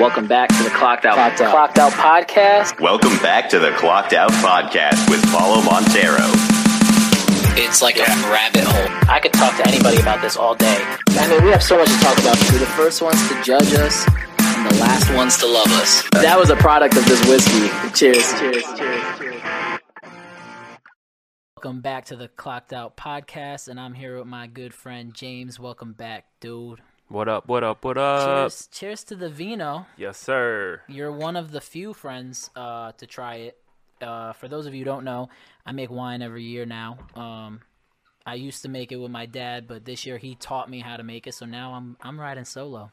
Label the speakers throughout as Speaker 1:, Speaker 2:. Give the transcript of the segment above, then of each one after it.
Speaker 1: Welcome back to the Clocked Out, Clocked Out, Clocked Out podcast.
Speaker 2: Welcome back to the Clocked Out Podcast with Paulo Montero.
Speaker 1: It's like a rabbit hole. I could talk to anybody about this all day. I mean, we have so much to talk about. We're the first ones to judge us, and the last ones to love us. That was a product of this whiskey. Cheers. Cheers. Cheers. Cheers. Welcome back to the Clocked Out podcast, and I'm here with my good friend James. Welcome back, dude.
Speaker 3: What up? What up? What up?
Speaker 1: Cheers! Cheers to the vino.
Speaker 3: Yes, sir.
Speaker 1: You're one of the few friends uh, to try it. Uh, for those of you who don't know, I make wine every year now. Um, I used to make it with my dad, but this year he taught me how to make it, so now I'm I'm riding solo.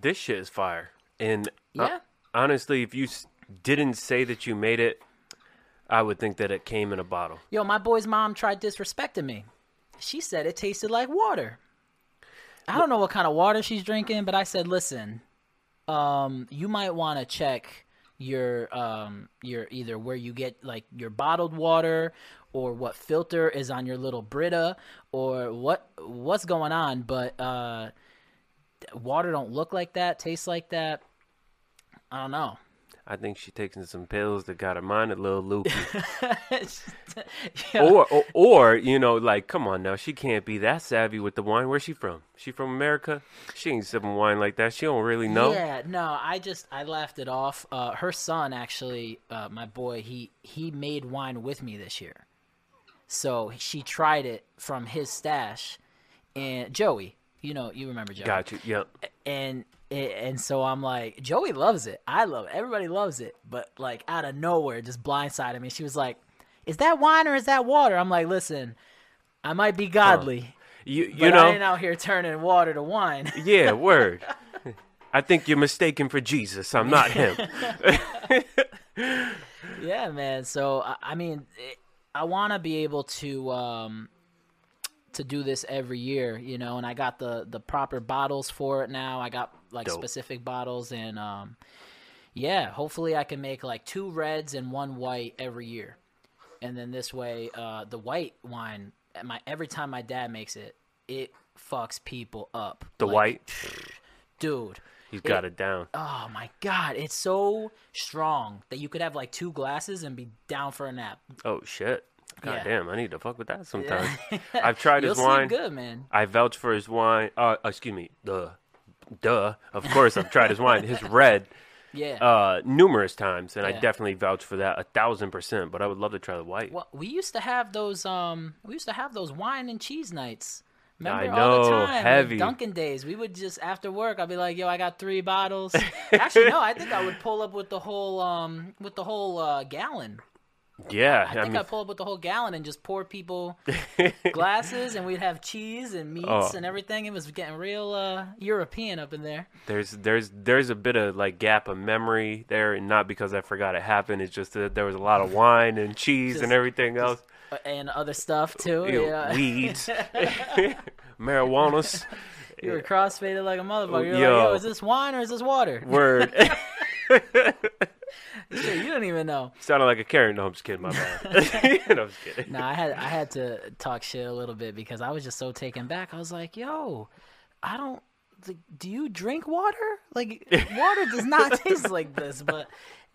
Speaker 3: This shit is fire. And uh,
Speaker 1: Yeah.
Speaker 3: honestly, if you s- didn't say that you made it, I would think that it came in a bottle.
Speaker 1: Yo, my boy's mom tried disrespecting me. She said it tasted like water. I don't know what kind of water she's drinking, but I said, listen, um, you might want to check your um your either where you get like your bottled water or what filter is on your little Brita or what what's going on, but uh water don't look like that, taste like that. I don't know.
Speaker 3: I think she taking some pills that got her mind a little loopy.
Speaker 1: Yeah.
Speaker 3: or, or, or, you know, like, come on now, she can't be that savvy with the wine. Where's she from? She from America? She ain't sipping wine like that. She don't really know.
Speaker 1: Yeah, no, I just I laughed it off. Uh, her son actually, uh, my boy, he he made wine with me this year, so she tried it from his stash, and Joey, you know, you remember Joey,
Speaker 3: Got you. Yep.
Speaker 1: and and so I'm like, Joey loves it. I love it. Everybody loves it, but like out of nowhere, just blindsided me. She was like, "Is that wine or is that water?" I'm like, "Listen, I might be godly."
Speaker 3: You, you
Speaker 1: But
Speaker 3: know,
Speaker 1: I ain't out here turning water to wine.
Speaker 3: yeah, word. I think you're mistaken for Jesus. I'm not him.
Speaker 1: Yeah, man. So I, I mean, it, I want to be able to um to do this every year, you know. And I got the the proper bottles for it now. I got like
Speaker 3: Dope.
Speaker 1: specific bottles, and um, yeah, hopefully I can make like two reds and one white every year, and then this way, uh, the white wine, my every time my dad makes it, it fucks people up.
Speaker 3: The
Speaker 1: Like,
Speaker 3: white,
Speaker 1: dude.
Speaker 3: he's got it down.
Speaker 1: Oh my god, it's so strong that you could have like two glasses and be down for a nap.
Speaker 3: Oh shit! God
Speaker 1: Yeah.
Speaker 3: damn, I need to fuck with that sometime. I've tried his wine.
Speaker 1: good, man.
Speaker 3: I vouch for his wine. Uh, excuse me. Duh, duh. Of course, I've tried his wine. His red,
Speaker 1: Yeah.
Speaker 3: uh, numerous times, and I definitely vouch for that a thousand percent. But I would love to try the white.
Speaker 1: well, we used to have those. Um, we used to have those wine and cheese nights. Remember
Speaker 3: I
Speaker 1: all the
Speaker 3: know,
Speaker 1: time,
Speaker 3: heavy.
Speaker 1: Dunkin' days. We would just after work, I'd be like, "Yo, I got three bottles." Actually, no, I think I would pull up with the whole um with the whole uh, gallon.
Speaker 3: Yeah,
Speaker 1: I
Speaker 3: I,
Speaker 1: think
Speaker 3: mean,
Speaker 1: I'd pull up with the whole gallon and just pour people glasses, and we'd have cheese and meats
Speaker 3: Oh.
Speaker 1: and everything. It was getting real uh, European up in there.
Speaker 3: there's there's there's a bit of like gap of memory there, and not because I forgot it happened. It's just that there was a lot of wine and cheese
Speaker 1: Just-
Speaker 3: and everything else.
Speaker 1: Uh, and other stuff too.
Speaker 3: Ew,
Speaker 1: yeah.
Speaker 3: Weeds, marijuanas.
Speaker 1: You were crossfaded like a motherfucker. You're
Speaker 3: Yo.
Speaker 1: like, yo, is this wine or is this water?
Speaker 3: Word.
Speaker 1: Shit, you don't even know.
Speaker 3: Sounded like a Karen. No, I'm just kidding. My bad. no, I'm just kidding.
Speaker 1: No, I had I had to talk shit a little bit because I was just so taken back. I was like, yo, I don't. like, Do you drink water? Like water does not taste like this. But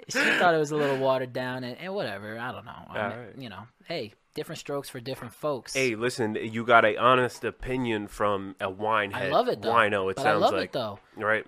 Speaker 1: she thought it was a little watered down and, and whatever. I don't know. I mean,
Speaker 3: Alright.
Speaker 1: You know, hey, different strokes for different folks.
Speaker 3: Hey, listen, you got a honest opinion from a wine head.
Speaker 1: I love it though.
Speaker 3: Wino, it
Speaker 1: but
Speaker 3: sounds
Speaker 1: I love
Speaker 3: like.
Speaker 1: it though.
Speaker 3: Right?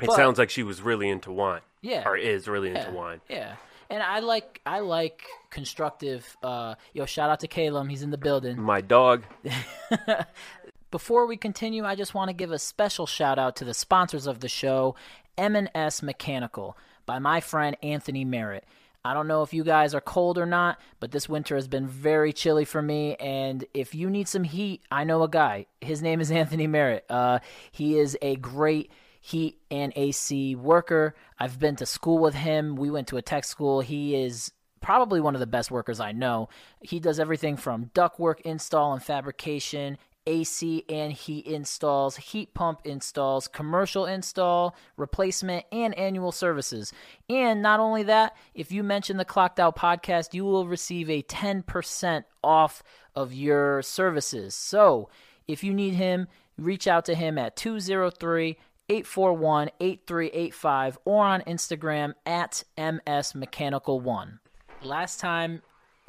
Speaker 3: It
Speaker 1: But-
Speaker 3: sounds like she was really into wine.
Speaker 1: Yeah.
Speaker 3: Or is really
Speaker 1: yeah,
Speaker 3: into wine.
Speaker 1: Yeah. And I like I like constructive. Uh, yo, shout out to Caleb. He's in the building.
Speaker 3: My dog.
Speaker 1: Before we continue, I just want to give a special shout out to the sponsors of the show, M&S Mechanical, by my friend Anthony Merritt. I don't know if you guys are cold or not, but this winter has been very chilly for me. And if you need some heat, I know a guy. His name is Anthony Merritt. Uh, he is a great heat and AC worker. I've been to school with him. We went to a tech school. He is probably one of the best workers I know. He does everything from ductwork install and fabrication, AC and heat installs, heat pump installs, commercial install, replacement, and annual services. And not only that, if you mention the Clocked Out podcast, you will receive a 10% off of your services. So if you need him, reach out to him at 203 841 8385 or on Instagram at MSMechanical1. Last time,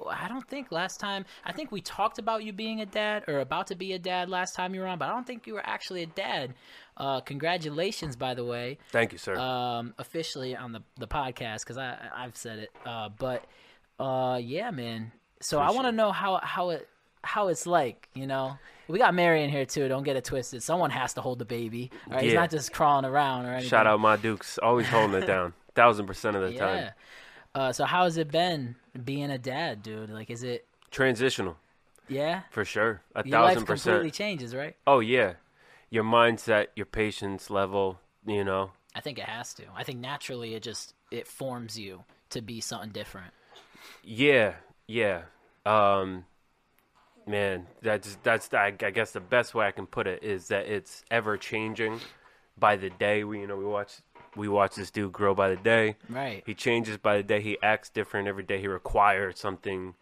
Speaker 1: I don't think last time, I think we talked about you being a dad or about to be a dad last time you were on, but I don't think you were actually a dad. Uh, congratulations, by the way
Speaker 3: Thank you, sir.
Speaker 1: um, officially on the the podcast because I I've said it. Uh, but uh, yeah, man. So I want to know how how it how it's like. You know, we got Mary in here too. Don't get it twisted. Someone has to hold the baby. All right, he's not just crawling around or anything.
Speaker 3: Shout out my Dukes, always holding it down, thousand percent of the
Speaker 1: Yeah.
Speaker 3: time.
Speaker 1: Uh, so how has it been being a dad, dude? Like, is it
Speaker 3: Transitional
Speaker 1: yeah?
Speaker 3: for sure, a
Speaker 1: Your life
Speaker 3: thousand
Speaker 1: completely
Speaker 3: percent.
Speaker 1: changes, right?
Speaker 3: Oh yeah, your mindset, your patience level. You know,
Speaker 1: I think it has to. I think naturally it just it forms you to be something different.
Speaker 3: Yeah, yeah. Um, man, that's that's I, I guess the best way I can put it is that it's ever changing by the day. We you know we watch we watch this dude grow by the day.
Speaker 1: Right.
Speaker 3: He changes by the day. He acts different every day. He requires something,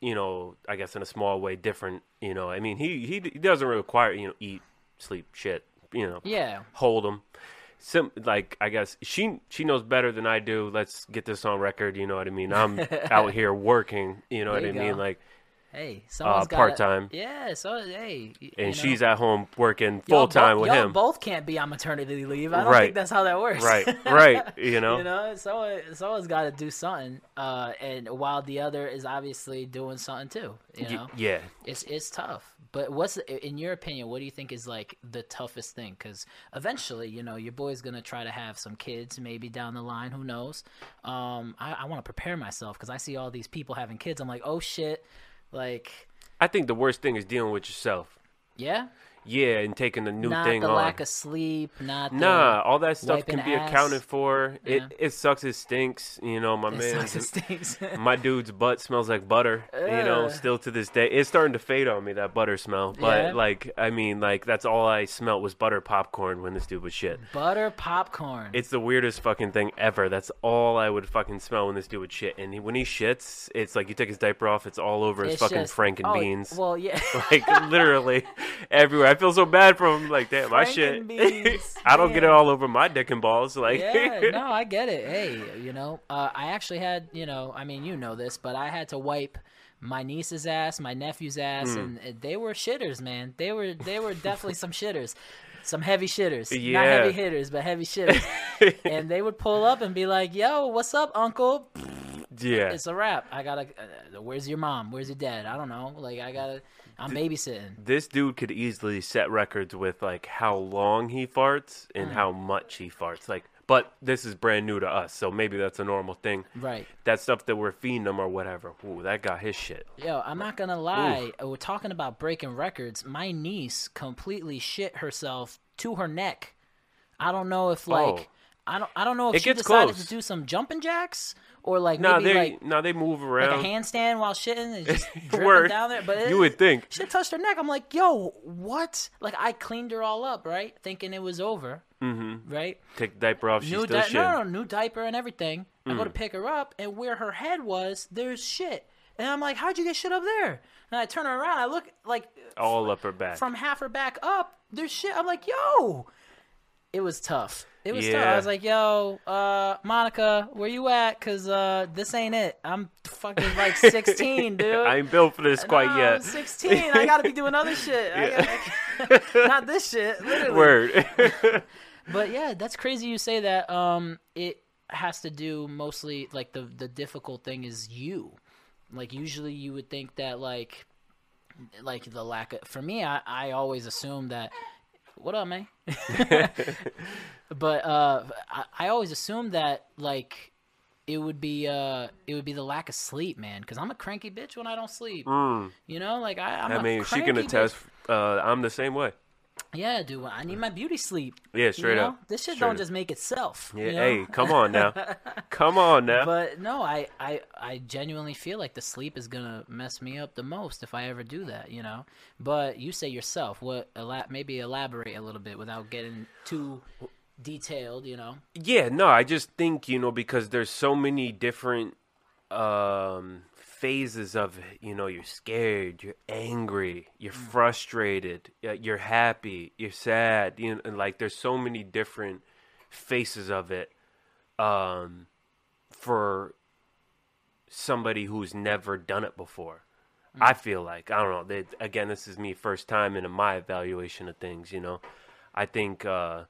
Speaker 3: you know. I guess in a small way different. You know. I mean, he he, he doesn't require you know eat, sleep, shit. You know
Speaker 1: Yeah.
Speaker 3: hold him. Sim, like I guess she she knows better than I do. Let's get this on record. You know what I mean? I'm out here working. You know
Speaker 1: There
Speaker 3: what I
Speaker 1: you
Speaker 3: mean? Like,
Speaker 1: Hey, someone's got
Speaker 3: Uh, part-time.
Speaker 1: Yeah. So hey,
Speaker 3: and
Speaker 1: you know.
Speaker 3: she's at home working full time with
Speaker 1: y'all
Speaker 3: him.
Speaker 1: both can't be on maternity leave. I don't
Speaker 3: Right.
Speaker 1: think that's how that works.
Speaker 3: Right, right. You know,
Speaker 1: you know, someone someone's got to do something, uh, and while the other is obviously doing something too. You
Speaker 3: Y-
Speaker 1: know,
Speaker 3: yeah.
Speaker 1: it's it's tough. But what's in your opinion? What do you think is like the toughest thing? Because eventually, you know, your boy's gonna try to have some kids, maybe down the line. Who knows? Um, I, I want to prepare myself because I see all these people having kids. I'm like, oh shit, like,
Speaker 3: I think the worst thing is dealing with yourself.
Speaker 1: yeah,
Speaker 3: Yeah, and taking a new
Speaker 1: not
Speaker 3: thing
Speaker 1: the
Speaker 3: on.
Speaker 1: lack of sleep, not the,
Speaker 3: Nah, all that stuff can be
Speaker 1: ass.
Speaker 3: accounted for.
Speaker 1: Yeah.
Speaker 3: It it sucks. It stinks. You know, my
Speaker 1: It
Speaker 3: man.
Speaker 1: sucks, it stinks.
Speaker 3: my dude's butt smells like butter. You know, still to this day, it's starting to fade on me that butter smell. But
Speaker 1: Yeah?
Speaker 3: like, I mean, like that's all I smelt was butter popcorn when this dude was shit.
Speaker 1: Butter popcorn.
Speaker 3: It's the weirdest fucking thing ever. That's all I would fucking smell when this dude would shit. And he, when he shits, it's like you take his diaper off, it's all over his
Speaker 1: It's
Speaker 3: fucking
Speaker 1: just-
Speaker 3: and
Speaker 1: oh,
Speaker 3: beans.
Speaker 1: Well, yeah.
Speaker 3: like literally everywhere. I feel so bad for him. Like, damn, my shit. I don't get it all over my dick and balls. Like,
Speaker 1: yeah, no, I get it. Hey, you know, uh, I actually had, you know, I mean, you know this, but I had to wipe my niece's ass, my nephew's ass,
Speaker 3: Hmm.
Speaker 1: and they were shitters, man. They were, they were definitely some shitters, some heavy shitters, not heavy hitters, but heavy shitters. and they would pull up and be like, "Yo, what's up, Uncle?"
Speaker 3: Yeah.
Speaker 1: It's a wrap. I gotta. Uh, where's your mom? Where's your dad? I don't know. Like, I gotta. I'm babysitting.
Speaker 3: This dude could easily set records with like how long he farts
Speaker 1: Mm.
Speaker 3: and how much he farts. Like, but this is brand new to us, so maybe that's a normal thing.
Speaker 1: Right.
Speaker 3: That stuff that we're feeding him or whatever. Ooh, that got his shit.
Speaker 1: Yo, I'm not gonna lie. uh, We're talking about breaking records. My niece completely shit herself to her neck. I don't know if like
Speaker 3: Oh.
Speaker 1: I don't I don't know if
Speaker 3: It
Speaker 1: she decided
Speaker 3: close.
Speaker 1: to do some jumping jacks or like
Speaker 3: No,
Speaker 1: maybe
Speaker 3: they
Speaker 1: like
Speaker 3: no, they move around like
Speaker 1: a handstand while shitting and just dripping down there. But it
Speaker 3: You would think.
Speaker 1: she touched her neck. I'm like, yo, what? Like I cleaned her all up, right, thinking it was over, mm-hmm. right?
Speaker 3: Take the diaper off. She's
Speaker 1: new
Speaker 3: still
Speaker 1: di- no, no, new diaper and everything. I
Speaker 3: Mm.
Speaker 1: go to pick her up, and where her head was, there's shit. And I'm like, how'd you get shit up there? And I turn her around. I look like
Speaker 3: All up her back.
Speaker 1: from half her back up. There's shit. I'm like, yo. It was tough. It was tough. I was like, yo, uh, Monica, where you at? Cause uh, this ain't it. I'm fucking like 16, dude.
Speaker 3: I ain't built for this quite
Speaker 1: No,
Speaker 3: yet.
Speaker 1: I'm 16. I gotta be doing other shit. I gotta- not this shit. Literally.
Speaker 3: Word.
Speaker 1: But yeah, that's crazy you say that. Um, it has to do mostly like the the difficult thing is you. Like usually you would think that like like the lack of for me I, I always assume that what up man but uh I, I always assume that like it would be uh it would be the lack of sleep man because i'm a cranky bitch when i don't sleep you know like i I'm
Speaker 3: Mm. I mean, she can attest. Uh, I'm the same way.
Speaker 1: Yeah dude i need my beauty sleep
Speaker 3: Yeah, straight
Speaker 1: you know?
Speaker 3: up.
Speaker 1: this shit
Speaker 3: Straight
Speaker 1: don't
Speaker 3: up.
Speaker 1: just make itself
Speaker 3: Yeah,
Speaker 1: you know?
Speaker 3: hey, come on now. come on now.
Speaker 1: But no, I, I I genuinely feel like the sleep is gonna mess me up the most if I ever do that, you know. But you say yourself, what ela- maybe elaborate a little bit without getting too detailed, you know.
Speaker 3: Yeah, no, I just think, you know, because there's so many different um phases of it. You know, you're scared, you're angry, you're
Speaker 1: Mm.
Speaker 3: frustrated, you're happy, you're sad. You know, and, like there's so many different faces of it. Um, for somebody who's never done it before.
Speaker 1: Mm.
Speaker 3: I feel like I don't know. They, again, this is me first time in my evaluation of things. You know, I think uh,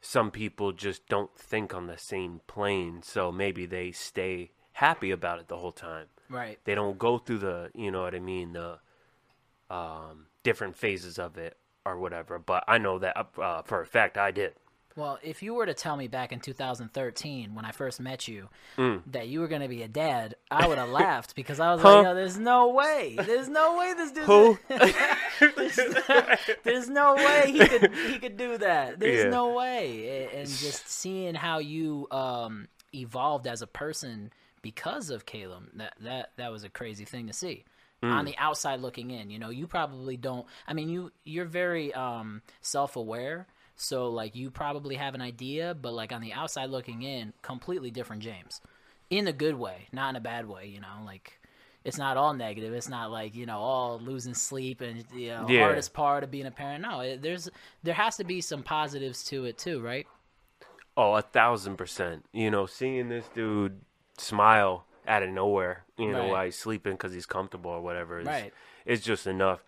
Speaker 3: some people just don't think on the same plane, so maybe they stay happy about it the whole time.
Speaker 1: Right.
Speaker 3: They don't go through the, you know what I mean, the um, different phases of it or whatever. But I know that uh, for a fact I did.
Speaker 1: Well, if you were to tell me back in 2013 when I first met you
Speaker 3: Mm.
Speaker 1: that you were going to be a dad, I would have laughed because I was
Speaker 3: Huh?
Speaker 1: like, "Yo, there's no way. There's no way this dude.
Speaker 3: Who?
Speaker 1: there's, there's no way he could he could do that. There's
Speaker 3: Yeah.
Speaker 1: no way." And just seeing how you um, evolved as a person because of Caleb, that that that was a crazy thing to see.
Speaker 3: Mm.
Speaker 1: On the outside looking in, you know, you probably don't. I mean, you you're very um, self aware, so like you probably have an idea, but like on the outside looking in, completely different James, in a good way, not in a bad way. You know, like it's not all negative. It's not like you know all losing sleep and you know
Speaker 3: Yeah.
Speaker 1: hardest part of being a parent. No, it, there's there has to be some positives to it too, right?
Speaker 3: Oh, a thousand percent. You know, seeing this dude smile out of nowhere, you know,
Speaker 1: Right.
Speaker 3: while he's sleeping because he's comfortable or whatever, is,
Speaker 1: Right.
Speaker 3: is just enough.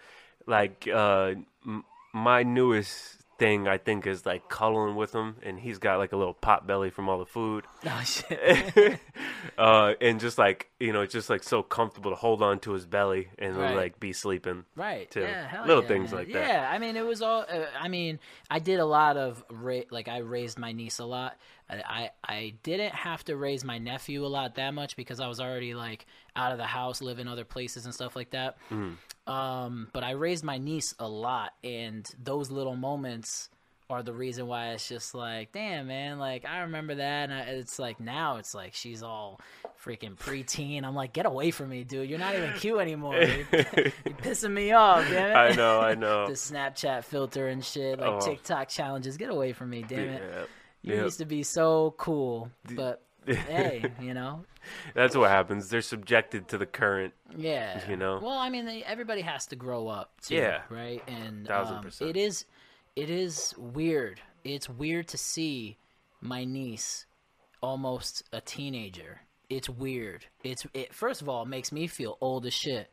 Speaker 3: Like, uh, m- my newest thing, I think, is like cuddling with him, and he's got like a little pot belly from all the food.
Speaker 1: Oh shit.
Speaker 3: uh, and just like, you know, it's just like so comfortable to hold on to his belly and
Speaker 1: Right.
Speaker 3: like be sleeping.
Speaker 1: Right.
Speaker 3: too.
Speaker 1: Yeah.
Speaker 3: Little
Speaker 1: yeah,
Speaker 3: things
Speaker 1: man.
Speaker 3: like that.
Speaker 1: Yeah. I mean, it was all. Uh, I mean, I did a lot of ra- like I raised my niece a lot. I, I I didn't have to raise my nephew a lot that much because I was already like out of the house, living other places and stuff like that. Um, but I raised my niece a lot, and those little moments are the reason why it's just like, damn, man, like I remember that, and I, it's like now it's like she's all freaking preteen. I'm like, get away from me, dude. You're not even cute anymore. You're, you're pissing me off, damn it.
Speaker 3: I know, I know.
Speaker 1: the Snapchat filter and shit, like
Speaker 3: Oh.
Speaker 1: TikTok challenges. Get away from me, damn it.
Speaker 3: Yeah.
Speaker 1: You
Speaker 3: Yep.
Speaker 1: used to be so cool, but hey, you know,
Speaker 3: That's what happens. They're subjected to the current.
Speaker 1: yeah,
Speaker 3: You know?
Speaker 1: Well, I mean, they- everybody has to grow up, too,
Speaker 3: Yeah.
Speaker 1: right? And
Speaker 3: Thousand
Speaker 1: um,
Speaker 3: percent.
Speaker 1: it is, it is weird. It's weird to see my niece almost a teenager. It's weird. It's it. First of all, it makes me feel old as shit.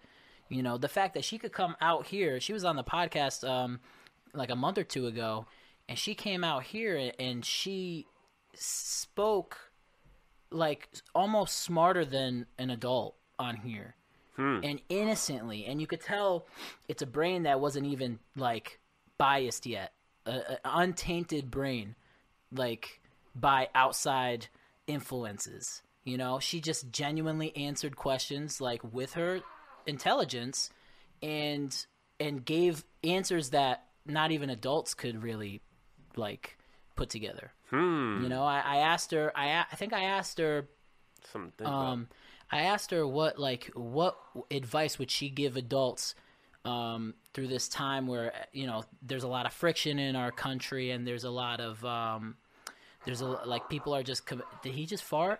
Speaker 1: You know, the fact that she could come out here. She was on the podcast um, like a month or two ago, and she came out here and, she spoke like almost smarter than an adult on here. Hmm. And innocently. And you could tell it's a brain that wasn't even like biased yet. A, a untainted brain like by outside influences you know? She just genuinely answered questions like with her intelligence and and gave answers that not even adults could really like put together
Speaker 3: Hmm.
Speaker 1: you know i, I asked her I I think i asked her
Speaker 3: Something.
Speaker 1: um, I asked her what like what advice would she give adults um, through this time where you know there's a lot of friction in our country and there's a lot of um, there's a like people are just com- did he just fart?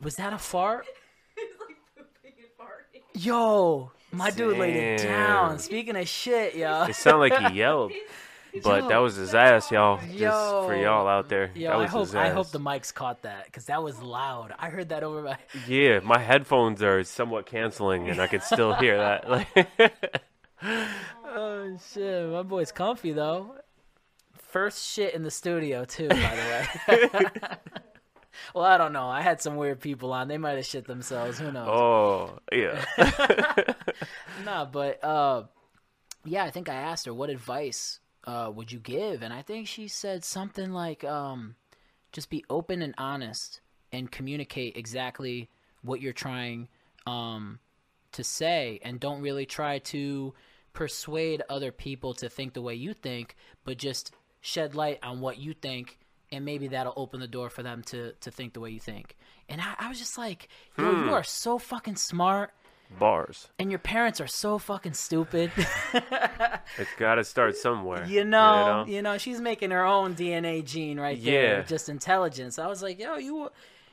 Speaker 1: Was that a fart? Yo, my dude laid it down. Speaking of shit, yo.
Speaker 3: It sounded like he yelled, but that was his ass, y'all. Just
Speaker 1: Yo.
Speaker 3: for y'all out there.
Speaker 1: Yo,
Speaker 3: that
Speaker 1: I
Speaker 3: was
Speaker 1: hope
Speaker 3: his
Speaker 1: I hope the mics caught that because that was loud. I heard that over my.
Speaker 3: Yeah, my headphones are somewhat canceling, and I could still hear that. Like,
Speaker 1: Oh shit, my boy's comfy though. First shit in the studio too, by the way. well, I don't know. I had some weird people on. They might have shit themselves. Who knows?
Speaker 3: oh yeah.
Speaker 1: Nah, but uh, yeah, I think I asked her what advice uh, would you give, and I think she said something like, um, "Just be open and honest, and communicate exactly what you're trying um, to say, and don't really try to persuade other people to think the way you think, but just shed light on what you think." And maybe that'll open the door for them to, to think the way you think. And I, I was just like, yo, you are so fucking smart
Speaker 3: Bars.
Speaker 1: and your parents are so fucking stupid.
Speaker 3: It's got to start somewhere.
Speaker 1: you, know,
Speaker 3: You
Speaker 1: you
Speaker 3: know?
Speaker 1: know, she's making her own DNA gene right there,
Speaker 3: Yeah.
Speaker 1: just intelligence. I was like, yo, you,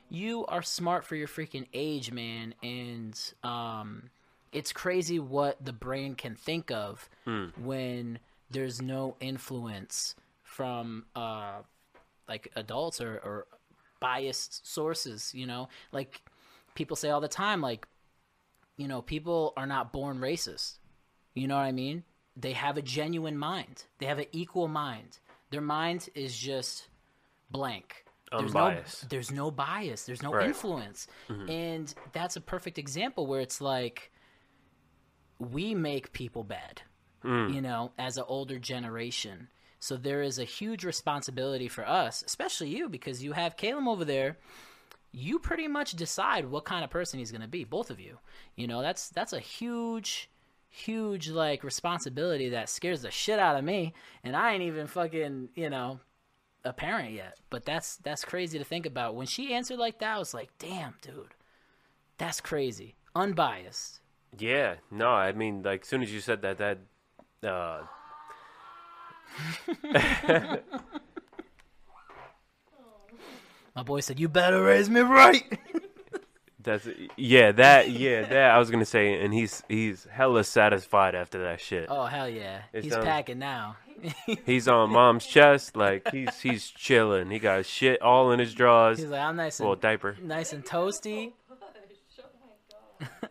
Speaker 1: you are smart for your freaking age, man, and um, it's crazy what the brain can think of when there's no influence from uh, like adults or, or biased sources. You know, like people say all the time, like you know, people are not born racist. You know what I mean? They have a genuine mind. They have an equal mind. Their mind is just blank. There's
Speaker 3: Unbiased.
Speaker 1: no there's no bias. There's no
Speaker 3: Right. Mm-hmm.
Speaker 1: influence. And that's a perfect example where it's like we make people bad.
Speaker 3: Mm.
Speaker 1: You know, as an older generation. So there is a huge responsibility for us, especially you, because you have Caleb over there you pretty much decide what kind of person he's going to be both of you. You know that's that's a huge huge like responsibility that scares the shit out of me and i ain't even fucking you know a parent yet. But that's that's crazy to think about. When she answered like that i was like damn dude that's crazy. Unbiased.
Speaker 3: Yeah, no, I mean, like, as soon as you said that, that, uh,
Speaker 1: my boy said you better raise me right
Speaker 3: that's, yeah, that, yeah, that, I was gonna say, and he's, he's hella satisfied after that shit.
Speaker 1: oh hell yeah
Speaker 3: It
Speaker 1: he's
Speaker 3: sounds-
Speaker 1: packing now
Speaker 3: He's on mom's chest, like, he's, he's chilling. He got shit all in his drawers.
Speaker 1: he's like i'm nice and
Speaker 3: Well, diaper.
Speaker 1: nice and toasty oh, oh,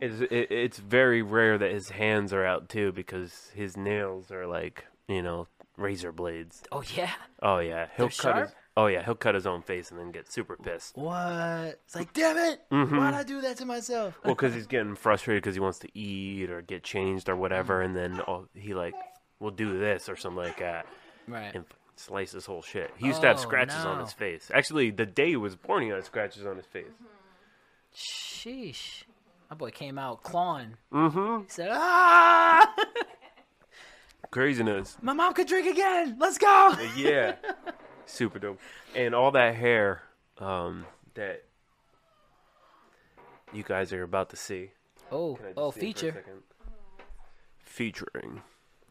Speaker 3: It's, it, it's very rare that his hands are out too because his nails are like, you know, razor blades.
Speaker 1: oh yeah
Speaker 3: Oh yeah, he'll
Speaker 1: They're
Speaker 3: cut his. Oh yeah, he'll cut his own face and then get super pissed.
Speaker 1: what it's like damn it
Speaker 3: Mm-hmm.
Speaker 1: why'd i do that to myself
Speaker 3: Well, because he's getting frustrated because he wants to eat or get changed or whatever, and then oh, he like will do this or something like that
Speaker 1: right
Speaker 3: and slice his whole shit. He used to have
Speaker 1: Oh,
Speaker 3: scratches on his face. Actually, the day he was born, he had scratches on his face.
Speaker 1: Sheesh. My boy came out clawing.
Speaker 3: Mm-hmm.
Speaker 1: He said, ah!
Speaker 3: Craziness.
Speaker 1: My mom could drink again. Let's go.
Speaker 3: yeah, super dope. And all that hair um, that you guys are about to see.
Speaker 1: Oh,
Speaker 3: Can I just
Speaker 1: oh,
Speaker 3: see it for a
Speaker 1: feature.
Speaker 3: Featuring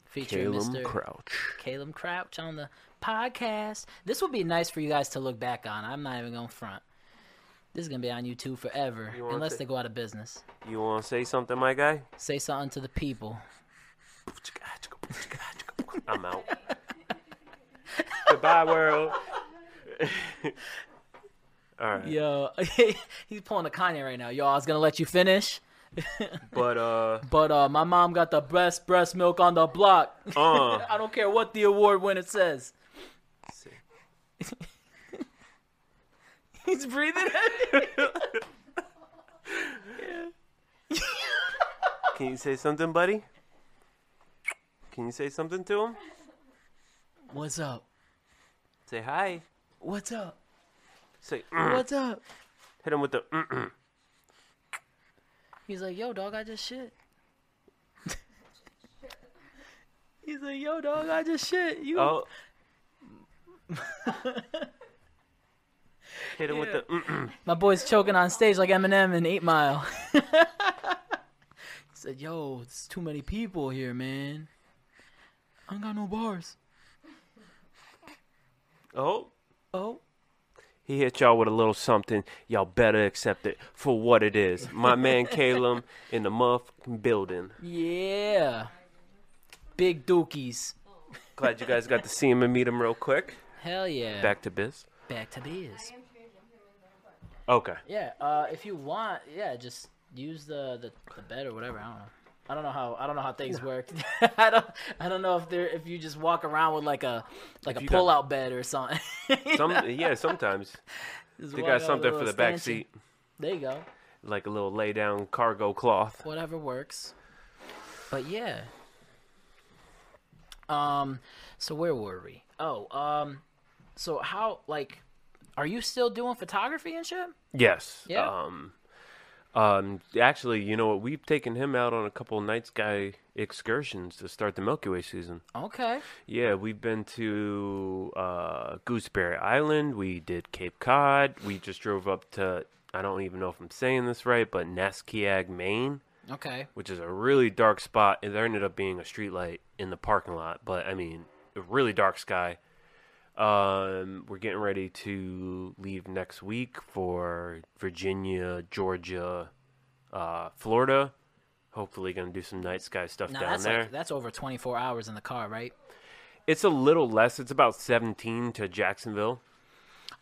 Speaker 1: Featuring
Speaker 3: Caleb
Speaker 1: Mr.
Speaker 3: Crouch.
Speaker 1: Caleb Crouch on the podcast. This will be nice for you guys to look back on. I'm not even going to front. This is going to be on YouTube forever,
Speaker 3: You
Speaker 1: unless
Speaker 3: to-
Speaker 1: they go out of business.
Speaker 3: You want to say something, my guy?
Speaker 1: Say something to the people.
Speaker 3: I'm out. Goodbye, world. All right.
Speaker 1: Yo, he's pulling a Kanye right now. Yo, I was going to let you finish,
Speaker 3: But, uh,
Speaker 1: but uh, my mom got the best breast milk on the block.
Speaker 3: uh.
Speaker 1: I don't care what the award it says. He's breathing heavy.
Speaker 3: Can you say something, buddy? Can you say something to him?
Speaker 1: What's up?
Speaker 3: Say hi.
Speaker 1: What's up?
Speaker 3: Say, mm.
Speaker 1: What's up?
Speaker 3: hit him with the, mm-mm.
Speaker 1: He's like, yo, dog, I just shit. He's like, yo, dog, I just shit. You
Speaker 3: Oh. Hit him with the, mm-mm.
Speaker 1: My boy's choking on stage like Eminem in Eight Mile. he said, "Yo, it's too many people here, man. I don't got no bars."
Speaker 3: Oh.
Speaker 1: Oh,
Speaker 3: He hit y'all with a little something. Y'all better accept it for what it is. My man Caleb in the motherfucking building.
Speaker 1: yeah, big dookies.
Speaker 3: Glad you guys got to see him and meet him real quick.
Speaker 1: Hell yeah.
Speaker 3: Back to biz.
Speaker 1: Back to biz.
Speaker 3: Okay.
Speaker 1: Yeah. Uh, if you want, yeah, just use the, the the bed or whatever. I don't know. I don't know how I don't know how things work. I don't I don't know if there if you just walk around with like a like a
Speaker 3: you
Speaker 1: pull out bed or something.
Speaker 3: Some yeah, sometimes
Speaker 1: Just
Speaker 3: they got something for the back seat,
Speaker 1: There you go.
Speaker 3: like a little lay down cargo cloth.
Speaker 1: whatever works. But yeah. Um so where were we? Oh, um so how like are you still doing photography and shit?
Speaker 3: Yes.
Speaker 1: Yeah.
Speaker 3: Um, um, actually, you know what? We've taken him out on a couple night sky excursions to start the Milky Way season.
Speaker 1: Okay.
Speaker 3: Yeah, we've been to uh, Gooseberry Island. We did Cape Cod. We just drove up to, I don't even know if I'm saying this right, but Naskeag, Maine,
Speaker 1: Okay.
Speaker 3: which is a really dark spot. And there ended up being a streetlight in the parking lot. But, I mean, a really dark sky. Um, we're getting ready to leave next week for Virginia, Georgia, uh, Florida. Hopefully, gonna do some night sky stuff
Speaker 1: Now
Speaker 3: down
Speaker 1: that's
Speaker 3: there.
Speaker 1: like that's over 24 hours in the car, right?
Speaker 3: It's a little less. It's about 17 to Jacksonville.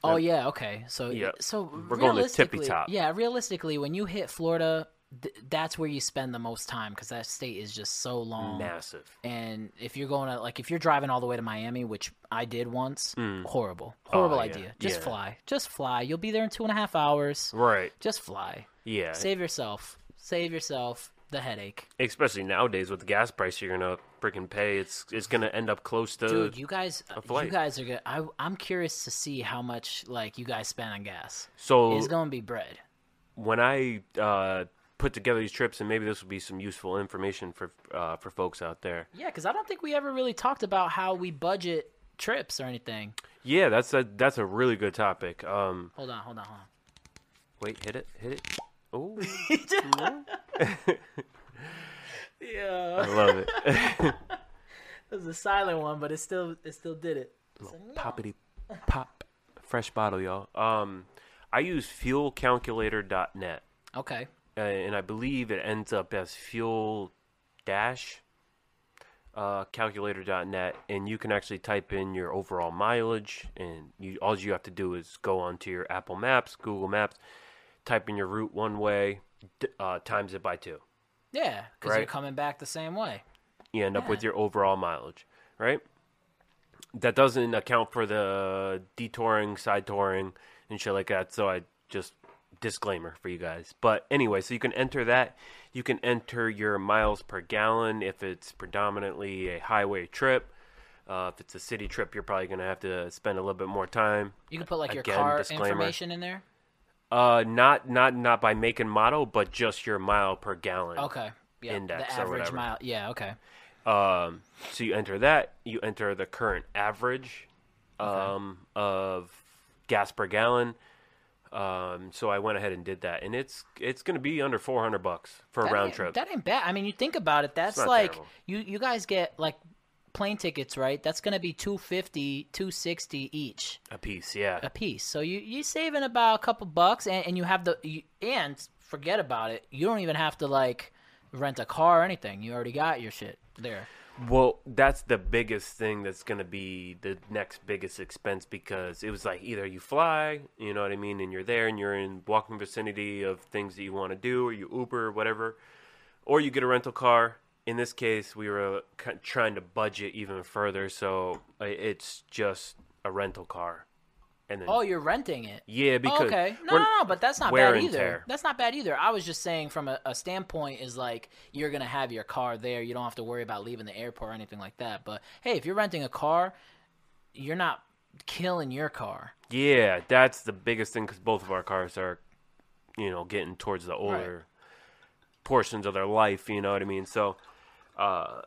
Speaker 1: Oh yeah, okay. So
Speaker 3: Yeah.
Speaker 1: so
Speaker 3: We're going to tippy top.
Speaker 1: Yeah, realistically, when you hit Florida, th- that's where you spend the most time because that state is just so long.
Speaker 3: Massive.
Speaker 1: And if you're going to like if you're driving all the way to Miami, which I did once, horrible, horrible
Speaker 3: Mm. Oh, yeah,
Speaker 1: idea. Just
Speaker 3: yeah.
Speaker 1: fly, just fly. You'll be there in two and a half hours.
Speaker 3: Right.
Speaker 1: Just fly.
Speaker 3: Yeah.
Speaker 1: Save yourself. Save yourself the headache.
Speaker 3: Especially nowadays with the gas price you're gonna freaking pay. It's it's gonna end up close to.
Speaker 1: Dude, you guys, you guys are good. I, I'm curious to see how much like you guys spend on gas.
Speaker 3: so
Speaker 1: It's gonna be bread.
Speaker 3: when I uh, put together these trips, and maybe this will be some useful information for uh, for folks out there.
Speaker 1: Yeah, because I don't think we ever really talked about how we budget trips or anything.
Speaker 3: Yeah, that's a that's a really good topic. Um,
Speaker 1: Hold on, hold on, hold on.
Speaker 3: wait, hit it, hit it. Oh,
Speaker 1: Yeah,
Speaker 3: I love it.
Speaker 1: it was a silent one, but it still it still did it.
Speaker 3: Poppity pop, fresh bottle, y'all. Um, I use fuelcalculator.net,
Speaker 1: okay,
Speaker 3: uh, and I believe it ends up as fuel dash uh, calculator.net, and you can actually type in your overall mileage, and you all you have to do is go onto your Apple Maps, Google Maps, type in your route one way, uh, times it by two.
Speaker 1: yeah, because you're coming back the same way.
Speaker 3: You end up with your overall mileage, right? That doesn't account for the detouring, side touring, and shit like that. So I just disclaimer for you guys. But anyway, so you can enter that. You can enter your miles per gallon if it's predominantly a highway trip. Uh, if it's a city trip, you're probably gonna have to spend a little bit more time.
Speaker 1: You can put like your car
Speaker 3: disclaimer.
Speaker 1: information in there.
Speaker 3: Uh, not not not by make and model, but just your mile per gallon.
Speaker 1: Okay, yeah,
Speaker 3: Index
Speaker 1: the
Speaker 3: or
Speaker 1: average
Speaker 3: whatever.
Speaker 1: mile. Yeah, okay.
Speaker 3: Um, so you enter that. You enter the current average um, of gas per gallon. Um, so I went ahead and did that, and it's it's going to be under four hundred bucks for a round trip.
Speaker 1: That ain't bad. I mean, you think about it. That's like
Speaker 3: terrible.
Speaker 1: you you guys get like plane tickets, right? That's gonna be 250 260 each
Speaker 3: a piece, yeah.
Speaker 1: a piece. So you you saving about a couple bucks, and, and you have the you, and forget about it. You don't even have to like rent a car or anything. You already got your shit there.
Speaker 3: Well, that's the biggest thing that's going to be the next biggest expense because it was like either you fly, you know what I mean, and you're there and you're in walking vicinity of things that you want to do, or you Uber, or whatever, or you get a rental car. In this case, we were trying to budget even further, so uh, it's just a rental car. And then,
Speaker 1: Oh, you're renting it.
Speaker 3: yeah,
Speaker 1: Oh,
Speaker 3: because
Speaker 1: okay. No, no, no, but that's not bad either.
Speaker 3: tear.
Speaker 1: That's not bad either. I was just saying from a, a standpoint is like you're gonna have your car there. You don't have to worry about leaving the airport or anything like that. But hey, if you're renting a car, you're not killing your car.
Speaker 3: Yeah, that's the biggest thing because both of our cars are, you know, getting towards the older portions of their life. You know what I mean? So, uh,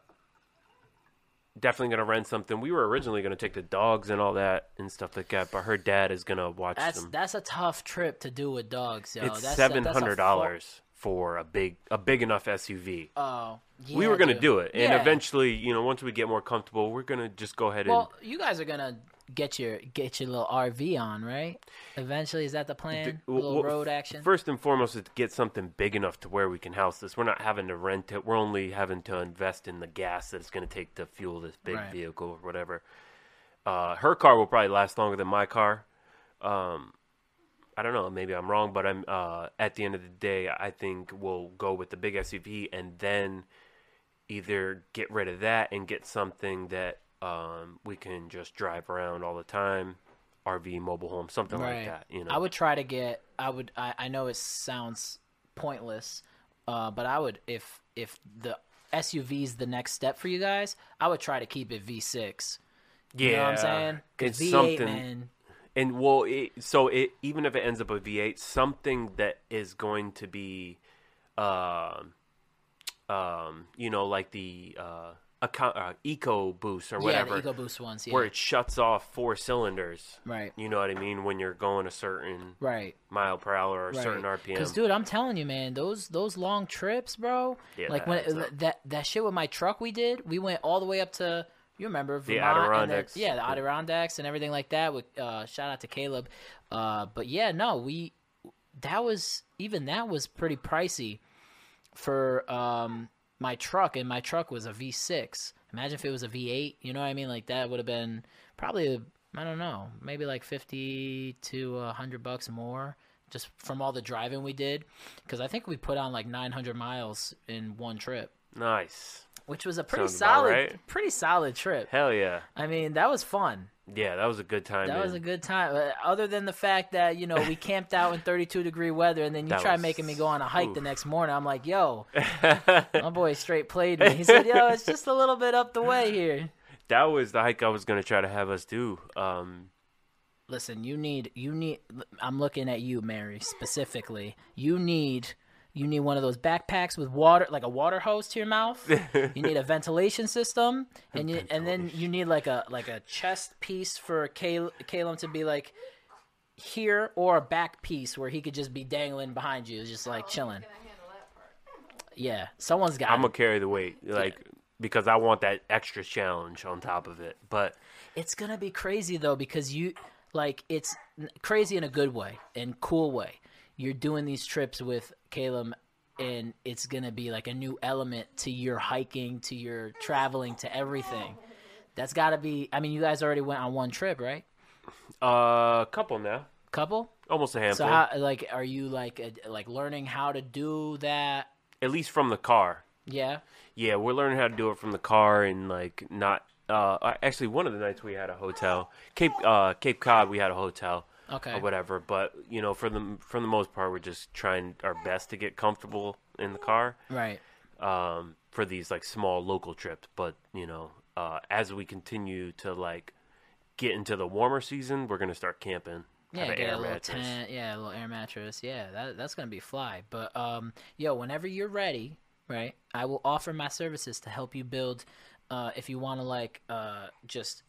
Speaker 3: definitely gonna rent something. We were originally gonna take the dogs and all that and stuff like that, but her dad is gonna watch
Speaker 1: That's
Speaker 3: them.
Speaker 1: that's a tough trip to do with dogs, yo.
Speaker 3: it's seven hundred dollars for a big a big enough SUV.
Speaker 1: Oh,
Speaker 3: we were gonna
Speaker 1: dude.
Speaker 3: do it, and
Speaker 1: Yeah.
Speaker 3: eventually, you know, once we get more comfortable, we're gonna just go ahead and
Speaker 1: Well, you guys are gonna get your get your little RV on, right? Eventually, is that the plan?
Speaker 3: and
Speaker 1: a little road action.
Speaker 3: First and foremost, is to get something big enough to where we can house this. We're not having to rent it. We're only having to invest in the gas that it's going to take to fuel this big
Speaker 1: Right.
Speaker 3: vehicle or whatever. Uh, her car will probably last longer than my car. Um, I don't know. Maybe I'm wrong, but I'm uh, at the end of the day, I think we'll go with the big SUV and then either get rid of that and get something that um, we can just drive around all the time. RV, mobile home, something like that. You know,
Speaker 1: I would try to get. I would. I, I know it sounds pointless, uh, but I would if if the SUV's the next step for you guys. I would try to keep it V6.
Speaker 3: Yeah,
Speaker 1: You know what I'm saying?
Speaker 3: it's
Speaker 1: V8,
Speaker 3: something.
Speaker 1: man.
Speaker 3: And well, it, so it even if it ends up a V8, something that is going to be, um, um, you know, like the uh, uh, EcoBoost or whatever,
Speaker 1: Yeah, the EcoBoost ones. Yeah.
Speaker 3: where it shuts off four cylinders.
Speaker 1: Right.
Speaker 3: You know what I mean? When you're going a certain
Speaker 1: Right.
Speaker 3: mile per hour or a certain RPM.
Speaker 1: Because, dude, I'm telling you, man, those those long trips, bro.
Speaker 3: Yeah,
Speaker 1: like
Speaker 3: that
Speaker 1: when that that shit with my truck we did, we went all the way up to You remember
Speaker 3: The
Speaker 1: Vermont then-
Speaker 3: Adirondacks.
Speaker 1: yeah, the Adirondacks and everything like that. With uh, shout out to Caleb. Uh, but yeah, no, we that was even that was pretty pricey for um my truck, and my truck was a V6. Imagine if it was a V8. You know what I mean? Like that would have been probably I don't know, maybe like fifty to a hundred bucks more. Just from all the driving we did, because I think we put on like 900 miles in one trip,
Speaker 3: Nice.
Speaker 1: which was a pretty
Speaker 3: Sounds
Speaker 1: solid,
Speaker 3: right.
Speaker 1: pretty solid trip.
Speaker 3: Hell yeah.
Speaker 1: I mean, that was fun.
Speaker 3: Yeah, that was a good time.
Speaker 1: That was a good time. Uh, Other than the fact that you know we camped out in 32 degree weather, and then you
Speaker 3: That
Speaker 1: try
Speaker 3: was-
Speaker 1: making me go on a hike the next morning. I'm like, yo, my boy straight played me. He said, yo, it's just a little bit up the way here.
Speaker 3: that was the hike I was gonna try to have us do. Um,
Speaker 1: Listen, you need you need. I'm looking at you, Mary, specifically. You need. You need one of those backpacks with water, like a water hose to your mouth. you need a ventilation system, and you, and then you need like a like a chest piece for Cal- Caleb to be like here, or a back piece where he could just be dangling behind you, just like chilling. Yeah, someone's got.
Speaker 3: I'm gonna carry the weight, like because I want that extra challenge on top of it. But
Speaker 1: It's gonna be crazy though because you like it's crazy in a good way and cool way. You're doing these trips with Caleb, and it's gonna be like a new element to your hiking, to your traveling, to everything. That's got to be. I mean, you guys already went on one trip, right?
Speaker 3: uh, a couple now,
Speaker 1: Couple.
Speaker 3: almost a handful.
Speaker 1: So how like are you like uh, like learning how to do that?
Speaker 3: At least from the car.
Speaker 1: Yeah.
Speaker 3: Yeah, we're learning how to do it from the car and like not. Uh, actually, one of the nights we had a hotel, Cape uh, Cape Cod, we had a hotel
Speaker 1: Okay.
Speaker 3: or whatever. But you know, for the for the most part, we're just trying our best to get comfortable in the car
Speaker 1: Right.
Speaker 3: um, for these like small local trips. But you know, uh, as we continue to like get into the warmer season, we're gonna start camping.
Speaker 1: Yeah, get a little
Speaker 3: mattress.
Speaker 1: tent. Yeah, a little air mattress. Yeah, that that's gonna be fly. But um, yo, whenever you're ready, right, I will offer my services to help you build. Uh, if you want to like uh, just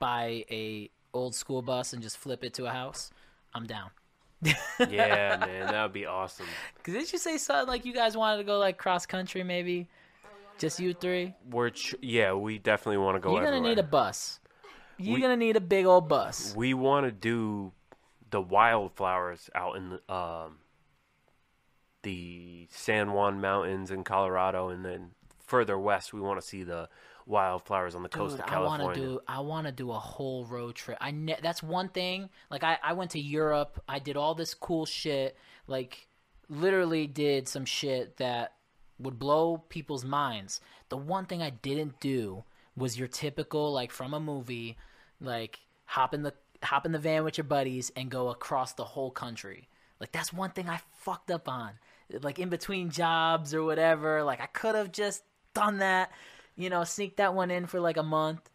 Speaker 1: buy a old school bus and just flip it to a house, I'm down.
Speaker 3: yeah, man, that would be awesome.
Speaker 1: Cause didn't you say something like you guys wanted to go like cross country maybe? Just you three?
Speaker 3: We're ch- yeah, we definitely want to go.
Speaker 1: You're gonna
Speaker 3: everywhere.
Speaker 1: need a bus. You're
Speaker 3: We-
Speaker 1: gonna need a big old bus.
Speaker 3: We want to do the wildflowers out in the, um, the San Juan Mountains in Colorado, and then further west, we want to see the wildflowers on the coast
Speaker 1: Dude,
Speaker 3: of
Speaker 1: I want to do. I want to do a whole road trip. I ne- that's one thing. Like I, I went to Europe. I did all this cool shit. Like literally did some shit that would blow people's minds. The one thing I didn't do was your typical like from a movie, like hop in the hop in the van with your buddies and go across the whole country. Like that's one thing I fucked up on. Like in between jobs or whatever. Like I could have just done that. You know, sneak that one in for like a month.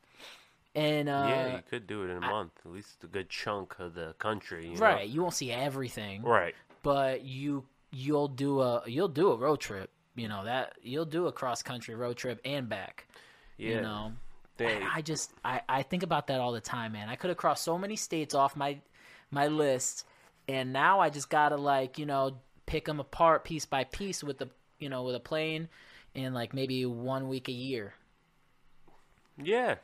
Speaker 1: And uh
Speaker 3: yeah, you could do it in a month, at least a good chunk of the country. You know?
Speaker 1: right, you won't see everything.
Speaker 3: Right.
Speaker 1: but you you'll do a you'll do a road trip. You know that you'll do a cross country road trip and back.
Speaker 3: Yeah.
Speaker 1: You know,
Speaker 3: They-
Speaker 1: I, I just I I think about that all the time, man. I could have crossed so many states off my my list, and now I just gotta like you know pick them apart piece by piece with the you know with a plane, in like maybe one week a year.
Speaker 3: yeah.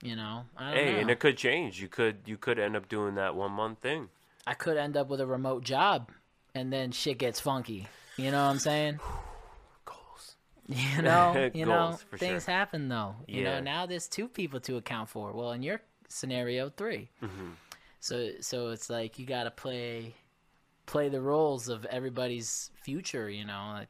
Speaker 1: You know, I don't
Speaker 3: Hey,
Speaker 1: know.
Speaker 3: and it could change. You could you could end up doing that one month thing.
Speaker 1: I could end up with a remote job, and then shit gets funky. You know what I'm saying?
Speaker 3: Goals.
Speaker 1: You know, you know,
Speaker 3: Goals, for
Speaker 1: things
Speaker 3: sure.
Speaker 1: happen though. You know,
Speaker 3: Yeah.
Speaker 1: now there's two people to account for. Well, in your scenario, 3
Speaker 3: Mm-hmm.
Speaker 1: So, so it's like you got to play, play the roles of everybody's future. You know, like,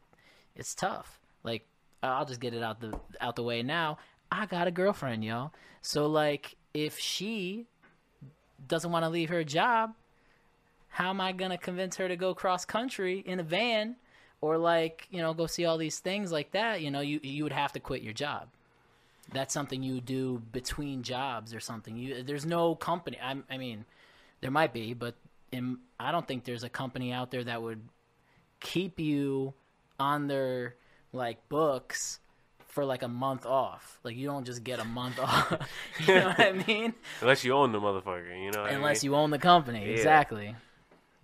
Speaker 1: it's tough. Like I'll just get it out the out the way now. I got a girlfriend, yo. So like, if she doesn't want to leave her job, how am I gonna convince her to go cross country in a van? or like you know go see all these things like that you know you you would have to quit your job that's something you do between jobs or something you there's no company i, I mean there might be but in, i don't think there's a company out there that would keep you on their like books for like a month off like you don't just get a month off you know what i mean
Speaker 3: Unless you own the motherfucker, you know. what I
Speaker 1: unless
Speaker 3: mean?
Speaker 1: you own the company
Speaker 3: Yeah.
Speaker 1: exactly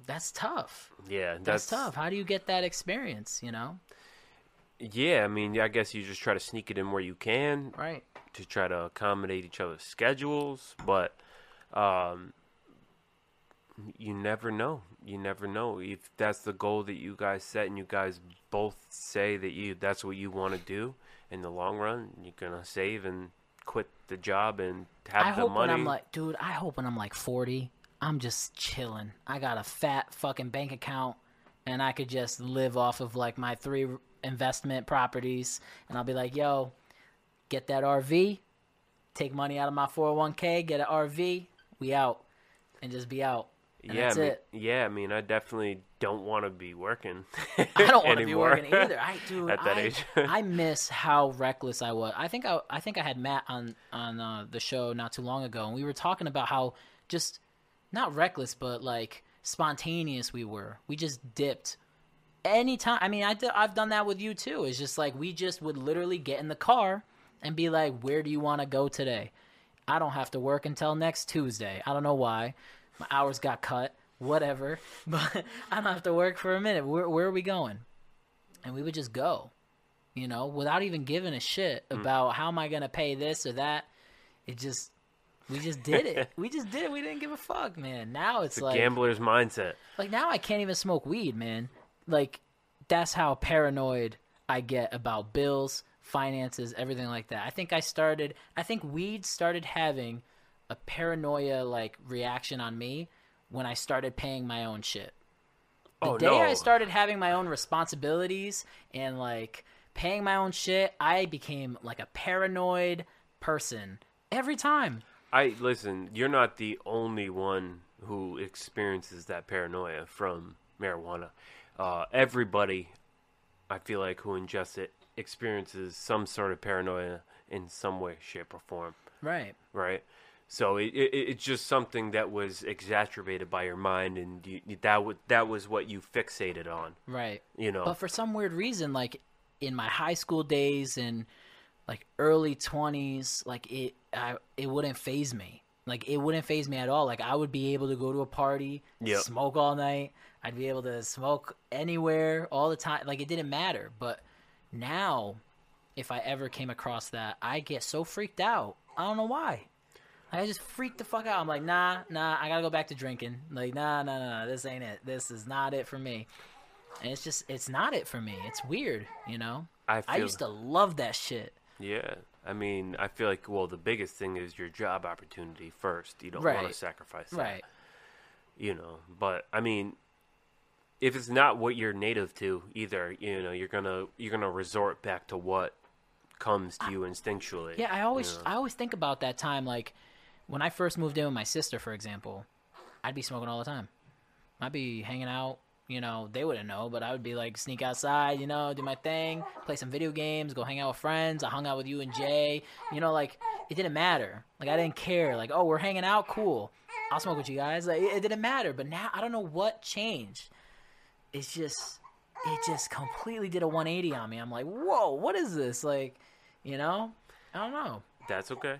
Speaker 1: that's tough
Speaker 3: Yeah,
Speaker 1: that's tough how do you get that experience you know
Speaker 3: Yeah, I mean, I guess you just try to sneak it in where you can
Speaker 1: Right.
Speaker 3: to try to accommodate each other's schedules, but um, you never know. You never know if that's the goal that you guys set and you guys both say that you that's what you want to do in the long run. You're gonna save and quit the job and have
Speaker 1: I
Speaker 3: the
Speaker 1: hope
Speaker 3: money.
Speaker 1: when I'm like, dude, I hope when I'm like 40, I'm just chilling. I got a fat fucking bank account, and I could just live off of like my three investment properties, and I'll be like, yo, get that RV, take money out of my 401k, get an RV, we out, and just be out.
Speaker 3: Yeah,
Speaker 1: that's
Speaker 3: I mean,
Speaker 1: it.
Speaker 3: yeah. I mean, I definitely don't want to be working.
Speaker 1: I don't want to be working either. I do.
Speaker 3: At that
Speaker 1: I,
Speaker 3: age.
Speaker 1: I miss how reckless I was. I think I, I think I had Matt on on uh, the show not too long ago, and we were talking about how just not reckless, but like spontaneous we were. We just dipped. Anytime. I mean, I d- I've done that with you too. It's just like we just would literally get in the car and be like, "Where do you want to go today?" I don't have to work until next Tuesday. I don't know why. My hours got cut. Whatever. But I don't have to work for a minute. Where where are we going? And we would just go. You know, without even giving a shit
Speaker 3: Hmm.
Speaker 1: about how am I gonna pay this or that. It just we just did it. we just did it. We didn't give a fuck, man. Now it's
Speaker 3: The
Speaker 1: like
Speaker 3: gambler's mindset.
Speaker 1: like now I can't even smoke weed, man. Like that's how paranoid I get about bills, finances, everything like that. I think I started I think weed started having a paranoia like reaction on me when I started paying my own shit. The
Speaker 3: Oh,
Speaker 1: day
Speaker 3: no.
Speaker 1: I started having my own responsibilities and like paying my own shit, I became like a paranoid person every time.
Speaker 3: I listen. You're not the only one who experiences that paranoia from marijuana. Uh, everybody, I feel like, who ingests it experiences some sort of paranoia in some way, shape, or form.
Speaker 1: Right.
Speaker 3: Right. So it, it it's just something that was exacerbated by your mind, and you, that w- that was what you fixated on.
Speaker 1: Right.
Speaker 3: You know.
Speaker 1: But for some weird reason, like in my high school days and like early twenties, like it, I, it wouldn't phase me. Like it wouldn't phase me at all. Like I would be able to go to a party,
Speaker 3: Yep.
Speaker 1: smoke all night. I'd be able to smoke anywhere all the time. Like it didn't matter. But now, if I ever came across that, I get so freaked out. I don't know why. I just freaked the fuck out. I'm like, nah, nah, I gotta go back to drinking. Like, nah, nah, nah, nah, this ain't it. This is not it for me. And it's just, it's not it for me. It's weird, you know?
Speaker 3: I
Speaker 1: I used to love that shit.
Speaker 3: Yeah, I mean, I feel like well, the biggest thing is your job opportunity first. You don't want to sacrifice that,
Speaker 1: Right.
Speaker 3: you know. But I mean, if it's not what you're native to either, you know, you're gonna you're gonna resort back to what comes to you instinctually.
Speaker 1: Yeah, I always,
Speaker 3: you know.
Speaker 1: I always think about that time. Like, when I first moved in with my sister, for example, I'd be smoking all the time. I'd be hanging out. You know, they wouldn't know, but I would be like sneak outside. You know, do my thing, play some video games, go hang out with friends. I hung out with you and Jay. You know, like it didn't matter. Like I didn't care. Like, oh, we're hanging out, cool. I'll smoke with you guys. Like it, it didn't matter. But now I don't know what changed. It's just, it just completely did a 180 on me. I'm like, whoa, what is this? Like, you know, I don't know.
Speaker 3: That's okay.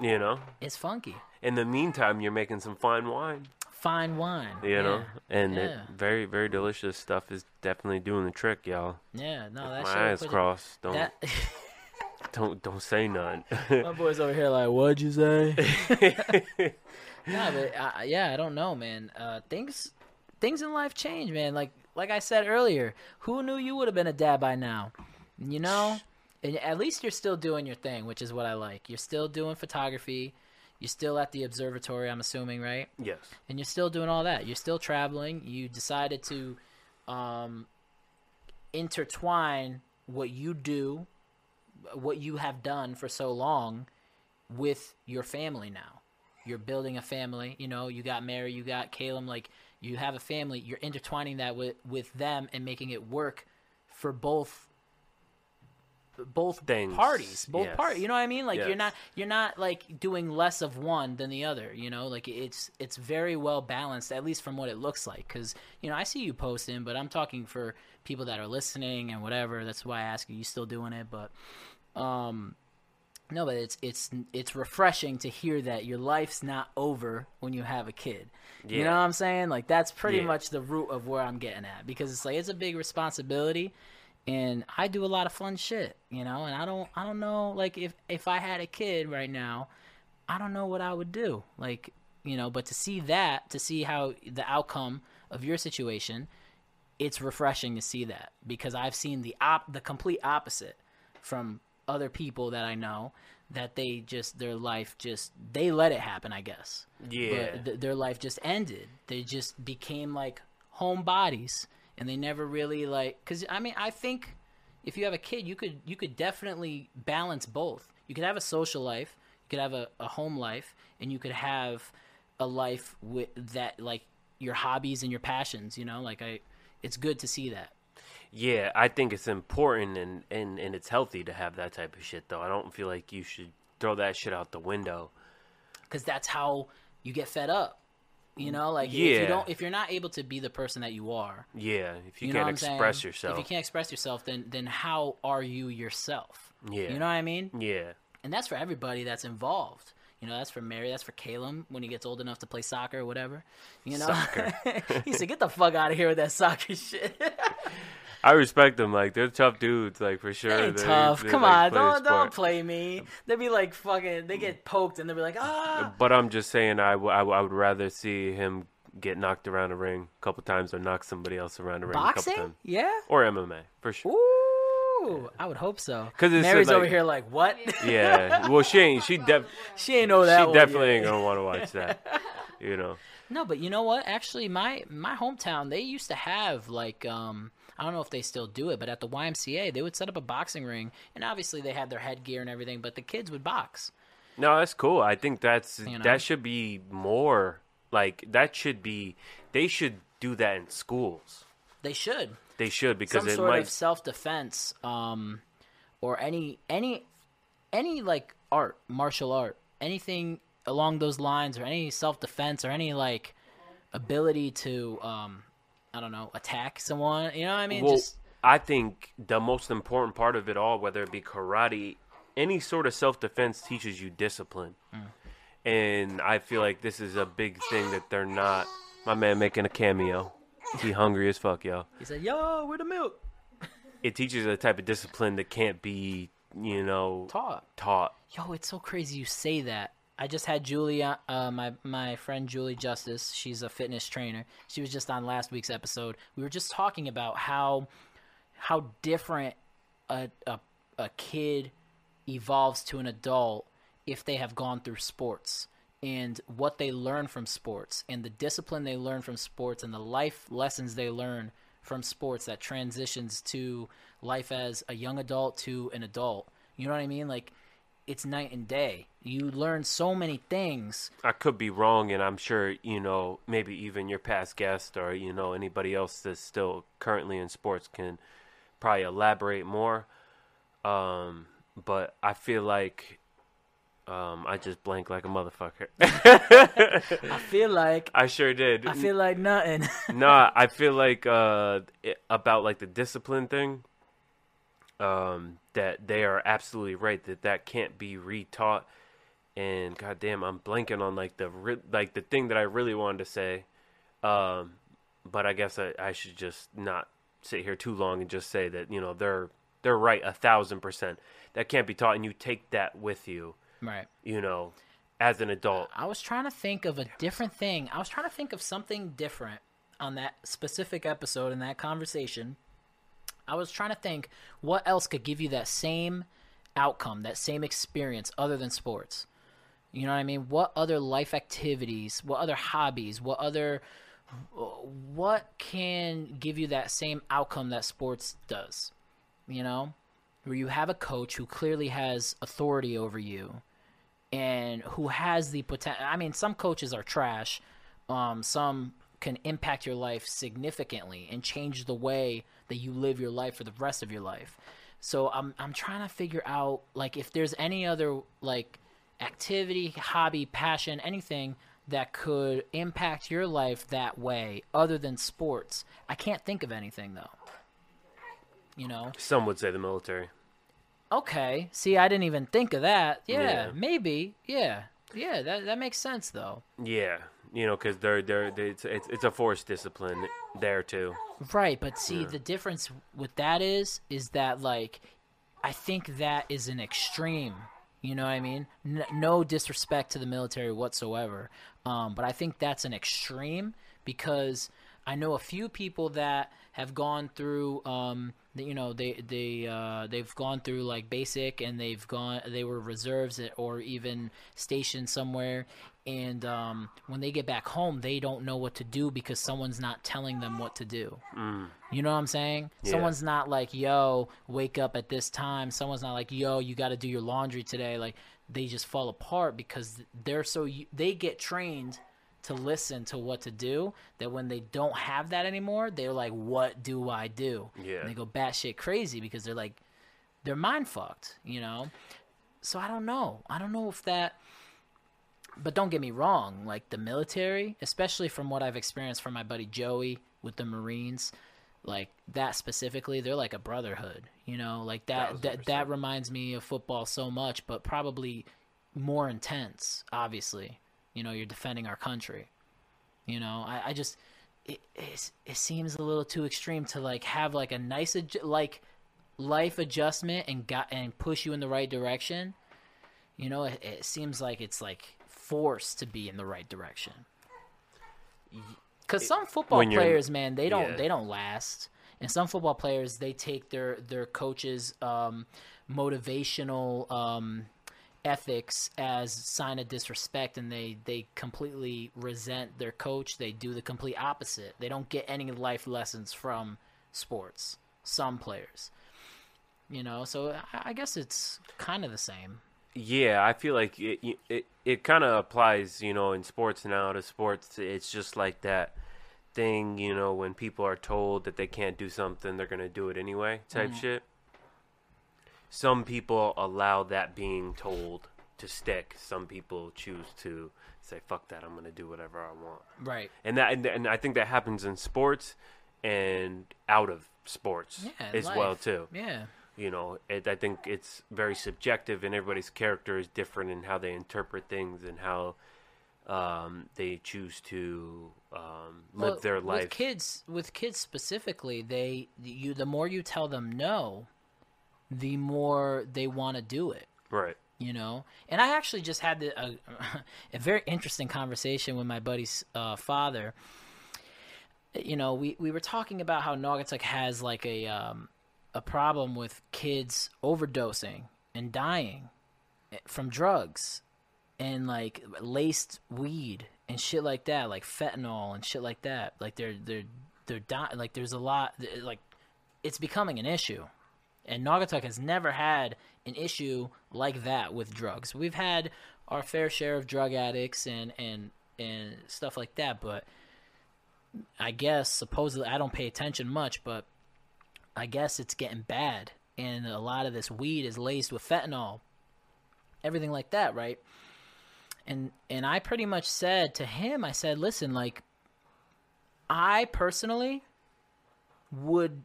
Speaker 3: You know.
Speaker 1: It's funky.
Speaker 3: In the meantime, you're making some fine wine.
Speaker 1: Fine wine.
Speaker 3: You know,
Speaker 1: Yeah.
Speaker 3: and it, very very delicious stuff is definitely doing the trick, y'all.
Speaker 1: Yeah, no, that's
Speaker 3: My eyes
Speaker 1: put it-
Speaker 3: crossed. Don't
Speaker 1: That,
Speaker 3: don't don't say none.
Speaker 1: my boy's over here like, what'd you say? no, but uh, yeah, I don't know, man. Uh, things, things in life change, man. Like, like I said earlier, who knew you would have been a dad by now? You know, and at least you're still doing your thing, which is what I like. You're still doing photography. You're still at the observatory, I'm assuming, right?
Speaker 3: yes.
Speaker 1: and you're still doing all that. You're still traveling. You decided to um, intertwine what you do, what you have done for so long, with your family now. You're building a family. You know, you got married. You got Caleb. Like you have a family. You're intertwining that with with them and making it work for both both
Speaker 3: Things,
Speaker 1: parties both
Speaker 3: yes.
Speaker 1: parties you know what i mean? Like you're not you're not like doing less of one than the other you know? Like it's it's very well balanced at least from what it looks like because you know i see you posting but i'm talking for people that are listening and whatever that's why i ask you you still doing it? But um no but it's it's it's refreshing to hear that your life's not over when you have a kid. You know what i'm saying? Like that's pretty
Speaker 3: Yeah.
Speaker 1: much the root of where i'm getting at because it's like it's a big responsibility and I do a lot of fun shit, you know. And I don't, I don't know, like if if I had a kid right now, I don't know what I would do, like you know. But to see that, to see how the outcome of your situation, it's refreshing to see that because I've seen the op, the complete opposite from other people that I know that they just their life just they let it happen, I guess.
Speaker 3: Yeah.
Speaker 1: But th- their life just ended. They just became like homebodies and they never really like cuz I mean, I think if you have a kid, you could you could definitely balance both. You could have a social life, you could have a, a home life, and you could have a life with that like your hobbies and your passions, you know? Like I it's good to see that.
Speaker 3: Yeah, I think it's important and, and, and it's healthy to have that type of shit though. I don't feel like you should throw that shit out the window.
Speaker 1: because that's how you get fed up. You know, like if you don't, if you're not able to be the person that you are,
Speaker 3: Yeah, if you,
Speaker 1: you know
Speaker 3: can't
Speaker 1: I'm saying?
Speaker 3: express yourself.
Speaker 1: If you can't express yourself, then then how are you yourself?
Speaker 3: Yeah.
Speaker 1: you know what I mean.
Speaker 3: Yeah.
Speaker 1: And that's for everybody that's involved. You know, that's for Mary. That's for Caleb when he gets old enough to play soccer or whatever. You know,
Speaker 3: Soccer.
Speaker 1: he said, "Get the fuck out of here with that soccer shit."
Speaker 3: I respect them. Like they're tough dudes. Like for sure.
Speaker 1: They tough.
Speaker 3: they,
Speaker 1: Come
Speaker 3: like,
Speaker 1: on,
Speaker 3: play
Speaker 1: don't don't play me. They'd be like fucking. They get poked and they'll be like, ah.
Speaker 3: But I'm just saying, I, w- I, w- I would rather see him get knocked around a ring a couple times or knock somebody else around the ring a couple
Speaker 1: Boxing?
Speaker 3: times.
Speaker 1: Yeah.
Speaker 3: Or MMA, for sure.
Speaker 1: Ooh, I would hope so.
Speaker 3: 'Cause it's
Speaker 1: Mary's
Speaker 3: like-
Speaker 1: over here like, what?
Speaker 3: Yeah. Well, she ain't. She, def-
Speaker 1: she ain't know that.
Speaker 3: she definitely
Speaker 1: yet.
Speaker 3: ain't going to want to watch that. You know?
Speaker 1: No, but you know what? Actually, my my hometown they used to have like um I don't know if they still do it, but at the YMCA they would set up a boxing ring, and obviously they had their headgear and everything, but the kids would box.
Speaker 3: No, that's cool. I think that's
Speaker 1: You know?
Speaker 3: that should be more like that should be they should do that in schools.
Speaker 1: They should
Speaker 3: They should because
Speaker 1: some
Speaker 3: it
Speaker 1: sort
Speaker 3: might
Speaker 1: of self defense, um, or any any any like art, martial art, anything along those lines, or any self defense, or any like ability to um, I don't know, attack someone. You know what I mean?
Speaker 3: well,
Speaker 1: Just
Speaker 3: I think the most important part of it all, whether it be karate, any sort of self defense teaches you discipline.
Speaker 1: Mm.
Speaker 3: And I feel like this is a big thing that they're not. My man making a cameo. He hungry as fuck, yo.
Speaker 1: he said, "Yo, where the milk?"
Speaker 3: It teaches a type of discipline that can't be, you know,
Speaker 1: Taught.
Speaker 3: taught.
Speaker 1: Yo, it's so crazy you say that. I just had Julie, uh, my my friend Julie Justice. She's a fitness trainer. She was just on last week's episode. We were just talking about how how different a a, a kid evolves to an adult if they have gone through sports and what they learn from sports and the discipline they learn from sports and the life lessons they learn from sports that transitions to life as a young adult to an adult. You know what I mean? Like it's night and day. You learn so many things.
Speaker 3: I could be wrong, and I'm sure you know maybe even your past guest or you know anybody else that's still currently in sports can probably elaborate more. Um, but I feel like um, I just blank like a motherfucker.
Speaker 1: I feel like
Speaker 3: I sure did.
Speaker 1: I feel like nothing.
Speaker 3: no, I feel like uh, it, about like the discipline thing. Um, that they are absolutely right that that can't be retaught. And goddamn, I'm blanking on like the re- like the thing that I really wanted to say. Um, but I guess I, I should just not sit here too long and just say that you know they're they're right a thousand percent. That can't be taught, and you take that with you.
Speaker 1: right.
Speaker 3: You know, as an adult.
Speaker 1: I was trying to think of a different thing. I was trying to think of something different on that specific episode in that conversation. I was trying to think what else could give you that same outcome, that same experience other than sports. You know what I mean? What other life activities, what other hobbies, what other what can give you that same outcome that sports does? You know? Where you have a coach who clearly has authority over you and who has the potential. I mean, some coaches are trash. Um, some can impact your life significantly and change the way that you live your life for the rest of your life. So I'm I'm trying to figure out like if there's any other like activity, hobby, passion, anything that could impact your life that way other than sports. I can't think of anything though. You know?
Speaker 3: Some would say the military.
Speaker 1: Okay. See, I didn't even think of that. Yeah,
Speaker 3: Yeah.
Speaker 1: maybe. Yeah. Yeah, that that makes sense though.
Speaker 3: Yeah, you know, because they're they're, they it's, it's it's a forced discipline there too.
Speaker 1: Right, but see, the difference with that is, is that like, I think that is an extreme. You know what I mean? N- no disrespect to the military whatsoever, um, but I think that's an extreme because I know a few people that have gone through, um, you know, they they uh, they've gone through like basic and they've gone they were reserves or even stationed somewhere, and um, when they get back home, they don't know what to do because someone's not telling them what to do. You know what I'm saying?
Speaker 3: Yeah.
Speaker 1: Someone's not like, "Yo, wake up at this time." Someone's not like, "Yo, you got to do your laundry today." Like they just fall apart because they're so they get trained to listen to what to do that when they don't have that anymore, they're like, "What do I do?"
Speaker 3: Yeah.
Speaker 1: And they go batshit crazy because they're like, they're mind fucked, you know. So I don't know. I don't know if that. But don't get me wrong. Like the military, especially from what I've experienced from my buddy Joey with the Marines, like that specifically, they're like a brotherhood. You know, like that. That that reminds me of football so much, but probably more intense. Obviously, you know, you're defending our country. You know, I, I just it, it it seems a little too extreme to like have like a nice adju- like life adjustment and got and push you in the right direction. You know, it, it seems like it's like forced to be in the right direction. Because some football players, man, they don't
Speaker 3: yeah.
Speaker 1: they don't last, and some football players they take their their coaches' um, motivational um, ethics as sign of disrespect, and they they completely resent their coach. They do the complete opposite. They don't get any life lessons from sports. Some players, you know, so I, guess it's kind of the same.
Speaker 3: Yeah, I feel like it it, it kind of applies, you know, in sports now to sports. It's just like that thing, you know, when people are told that they can't do something, they're going to do it anyway type mm. shit. Some people allow that being told to stick. Some people choose to say fuck that, I'm going to do whatever I want.
Speaker 1: Right.
Speaker 3: And that and, and I think that happens in sports and out of sports
Speaker 1: Yeah.
Speaker 3: as well too
Speaker 1: Yeah.
Speaker 3: you know it, i think it's very subjective and everybody's character is different in how they interpret things and how um, they choose to um, live
Speaker 1: Well,
Speaker 3: their life
Speaker 1: With kids, with kids specifically, they you the more you tell them no, the more they want to do it.
Speaker 3: right
Speaker 1: You know, and I actually just had the, a, a very interesting conversation with my buddy's uh, father. You know, we, we were talking about how Naugatuck has like a um, a problem with kids overdosing and dying from drugs and like laced weed and shit like that, like fentanyl and shit like that. Like they're they're they're dying. Like there's a lot. Like it's becoming an issue, and Naugatuck has never had an issue like that with drugs. We've had our fair share of drug addicts and and and stuff like that, but I guess supposedly I don't pay attention much, but I guess it's getting bad, and a lot of this weed is laced with fentanyl, everything like that, right? And and I pretty much said to him, I said, listen, like, I personally would,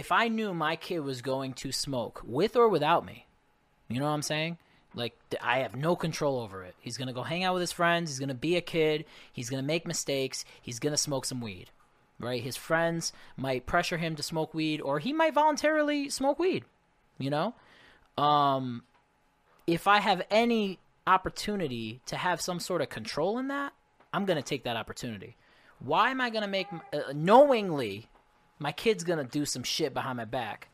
Speaker 1: if I knew my kid was going to smoke with or without me, you know what I'm saying? Like I have no control over it. He's gonna go hang out with his friends. He's gonna be a kid. He's gonna make mistakes. He's gonna smoke some weed, right? His friends might pressure him to smoke weed, or he might voluntarily smoke weed. You know, um, if I have any opportunity to have some sort of control in that, I'm gonna take that opportunity. Why am I gonna make uh, knowingly my kid's gonna do some shit behind my back?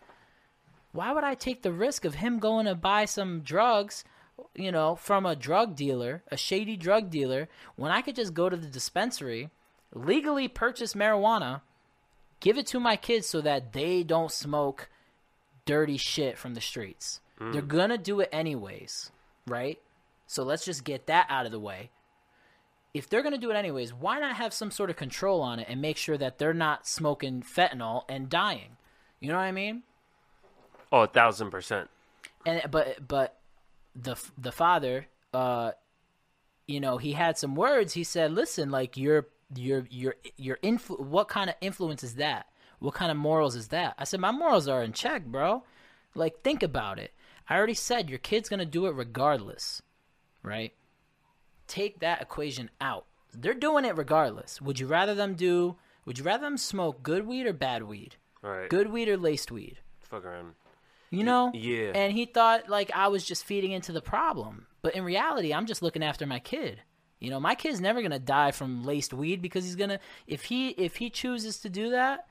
Speaker 1: why would I take the risk of him going to buy some drugs, you know, from a drug dealer, a shady drug dealer, when I could just go to the dispensary, legally purchase marijuana, give it to my kids so that they don't smoke dirty shit from the streets. They're mm. going to do it anyways, right? So let's just get that out of the way. If they're going to do it anyways, why not have some sort of control on it and make sure that they're not smoking fentanyl and dying? You know what I mean?
Speaker 3: oh a thousand percent.
Speaker 1: And but but the the father uh you know he had some words. He said listen like your your your your influ- what kind of influence is that? What kind of morals is that? I said my morals are in check bro. Like think about it. I already said your kid's gonna do it regardless right take that equation out they're doing it regardless. Would you rather them do? Would you rather them smoke good weed or bad weed?
Speaker 3: Right.
Speaker 1: Good weed or laced weed?
Speaker 3: Fuck around.
Speaker 1: You know?
Speaker 3: yeah.
Speaker 1: And he thought like I was just feeding into the problem. But in reality, I'm just looking after my kid. You know, my kid's never gonna die from laced weed because he's gonna if he if he chooses to do that,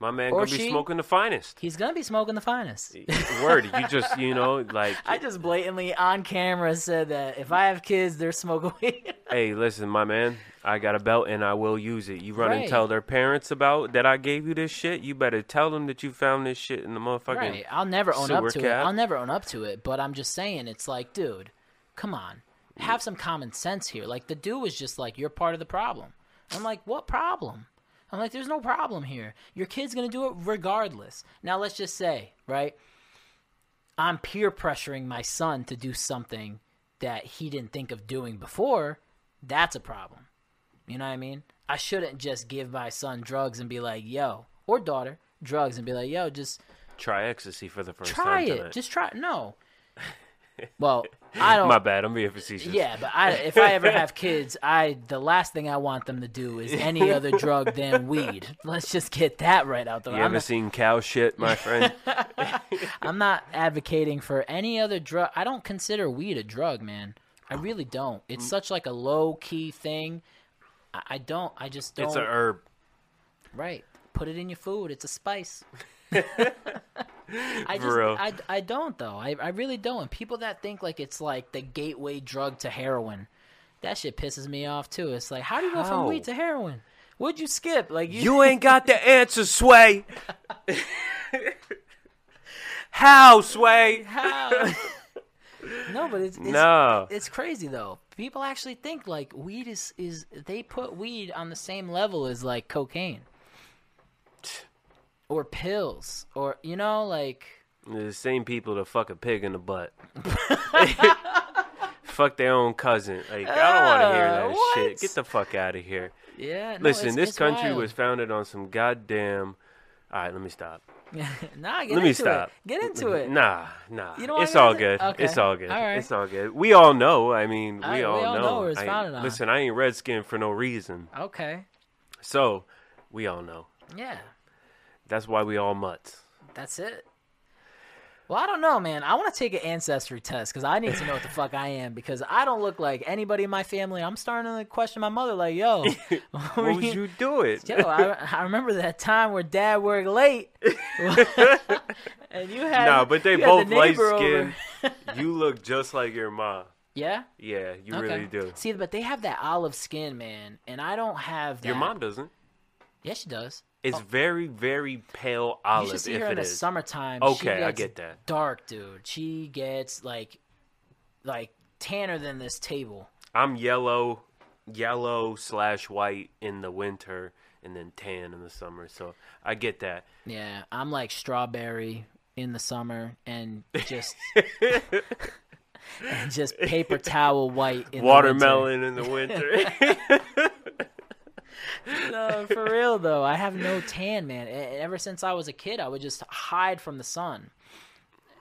Speaker 3: My man
Speaker 1: Or
Speaker 3: gonna be smoking the finest.
Speaker 1: he's gonna be smoking the finest.
Speaker 3: Word, you just you know like.
Speaker 1: I just blatantly on camera said that if I have kids, they're smoking weed.
Speaker 3: Hey, listen, my man. I got a belt and I will use it. You run
Speaker 1: Right.
Speaker 3: and tell their parents about that I gave you this shit. You better tell them that you found this shit in the motherfucking.
Speaker 1: right. I'll never own up to it. I'll never own up to it. But I'm just saying, it's like, dude, come on, have some common sense here. Like the dude was just like, you're part of the problem. I'm like, what problem? I'm like, there's no problem here. Your kid's gonna do it regardless. Now let's just say, right? I'm peer pressuring my son to do something that he didn't think of doing before. That's a problem. You know what I mean? I shouldn't just give my son drugs and be like, yo, or daughter, drugs and be like, yo, just
Speaker 3: Try ecstasy for the first
Speaker 1: try
Speaker 3: time Try
Speaker 1: it.
Speaker 3: tonight.
Speaker 1: Just try. No. Well, I don't.
Speaker 3: My bad. I'm being facetious.
Speaker 1: Yeah, but I, if I ever have kids, I the last thing I want them to do is any other drug than weed. Let's just get that right out there.
Speaker 3: You
Speaker 1: I'm,
Speaker 3: ever
Speaker 1: not,
Speaker 3: seen cow shit, my friend?
Speaker 1: I'm not advocating for any other drug. I don't consider weed a drug, man. I really don't. It's
Speaker 3: Mm.
Speaker 1: such like a low key thing. I, I don't. I just don't.
Speaker 3: it's a herb.
Speaker 1: Right. Put it in your food. It's a spice. I just. I, I don't though. I, I really don't. And people that think like it's like the gateway drug to heroin, that shit pisses me off too. It's like, how do you go from
Speaker 3: How?
Speaker 1: weed to heroin? What'd you skip? Like you,
Speaker 3: You ain't got the answer, Sway. How, Sway?
Speaker 1: how? no, but it's, it's
Speaker 3: No.
Speaker 1: it's crazy though. People actually think like weed is is they put weed on the same level as like cocaine or pills or you know like
Speaker 3: The same people that fuck a pig in the butt. fuck their own cousin. Like, I don't want to hear
Speaker 1: Uh,
Speaker 3: that
Speaker 1: what?
Speaker 3: shit. Get the fuck out of here.
Speaker 1: yeah. no,
Speaker 3: Listen,
Speaker 1: it's-
Speaker 3: this
Speaker 1: it's
Speaker 3: country
Speaker 1: wild.
Speaker 3: was founded on some goddamn. All right, let me stop.
Speaker 1: nah, get
Speaker 3: Let me stop.
Speaker 1: it. Get into it.
Speaker 3: Nah, nah.
Speaker 1: You wanna
Speaker 3: it's all good.
Speaker 1: Okay.
Speaker 3: It's all good.
Speaker 1: All right.
Speaker 3: It's all good. We all know. I mean, we
Speaker 1: All we all
Speaker 3: know.
Speaker 1: know it's
Speaker 3: I-
Speaker 1: founded on.
Speaker 3: Listen, I ain't redskin for no reason.
Speaker 1: Okay.
Speaker 3: So, we all know.
Speaker 1: Yeah.
Speaker 3: That's why we all mutts.
Speaker 1: That's it. Well, I don't know, man. I want to take an ancestry test because I need to know what the fuck I am because I don't look like anybody in my family. I'm starting to question my mother, like, yo,
Speaker 3: What was you doing?
Speaker 1: Yo, I, I remember that time where dad worked late, and you had
Speaker 3: Nah, but they both
Speaker 1: the
Speaker 3: light skinned. you look just like your mom.
Speaker 1: Yeah,
Speaker 3: Yeah, you
Speaker 1: okay.
Speaker 3: really do.
Speaker 1: See, but they have that olive skin, man, and I don't have that.
Speaker 3: Your mom doesn't.
Speaker 1: Yeah, she does.
Speaker 3: It's oh. very, very pale olive.
Speaker 1: You should see her in the
Speaker 3: is.
Speaker 1: summertime. she
Speaker 3: Okay, I get that.
Speaker 1: Dark, dude. She gets like, like tanner than this table.
Speaker 3: I'm yellow, yellow slash white in the winter, and then tan in the summer. So I get that.
Speaker 1: Yeah, I'm like strawberry in the summer and just and just paper towel white in
Speaker 3: Watermelon in the winter.
Speaker 1: No, for real though, I have no tan, man. Ever since I was a kid, I would just hide from the sun.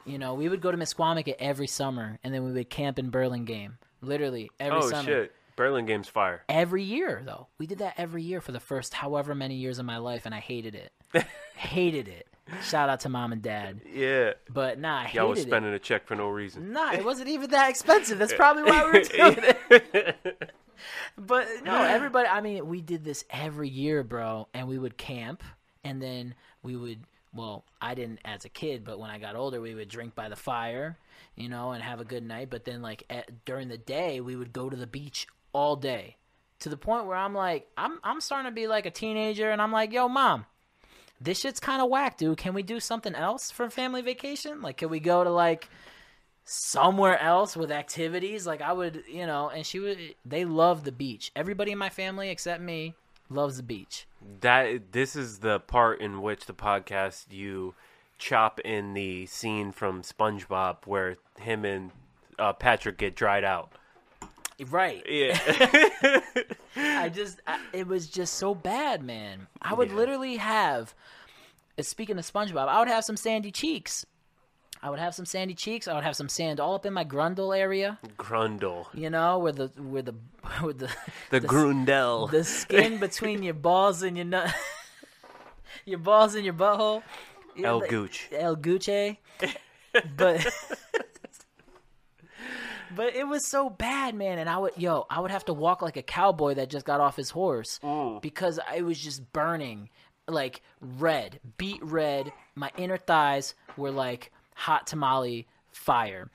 Speaker 1: You know, we would go to Misquamicut every summer, and then we would camp in Burlingame. Literally every
Speaker 3: oh
Speaker 1: summer.
Speaker 3: shit! Burlingame's fire.
Speaker 1: every year though. We did that every year for the first however many years of my life, and I hated it. hated it. Shout out to mom and dad.
Speaker 3: Yeah,
Speaker 1: But nah, I hated
Speaker 3: y'all was
Speaker 1: it.
Speaker 3: spending a check for no reason.
Speaker 1: Nah, it wasn't even that expensive. That's probably why we were doing it. But no, everybody. I mean, we did this every year, bro. And we would camp, and then we would. Well, I didn't as a kid, but when I got older, we would drink by the fire, you know, and have a good night. But then, like at, during the day, we would go to the beach all day, to the point where I'm like, I'm I'm starting to be like a teenager, and I'm like, yo, mom, this shit's kind of whack, dude. Can we do something else for family vacation? Like, can we go to like somewhere else with activities? Like, I would, you know. And she would. They love the beach. Everybody in my family except me loves the beach.
Speaker 3: That this is the part in which the podcast you chop in the scene from SpongeBob where him and uh, Patrick get dried out.
Speaker 1: Right.
Speaker 3: Yeah,
Speaker 1: I just, I, it was just so bad, man. I would
Speaker 3: Yeah.
Speaker 1: literally have. Speaking of SpongeBob, I would have some sandy cheeks. I would have some sandy cheeks. I would have some sand all up in my grundle area.
Speaker 3: Grundle.
Speaker 1: You know, where the where the where the
Speaker 3: The,
Speaker 1: the-
Speaker 3: Grundle.
Speaker 1: the skin between your balls and your nut, your balls and your butthole.
Speaker 3: El
Speaker 1: the-
Speaker 3: Gooch.
Speaker 1: El Gucci. Eh? but but it was so bad, man. And I would yo, I would have to walk like a cowboy that just got off his horse mm. because I was just burning, like red, beet red. My inner thighs were like hot tamale fire.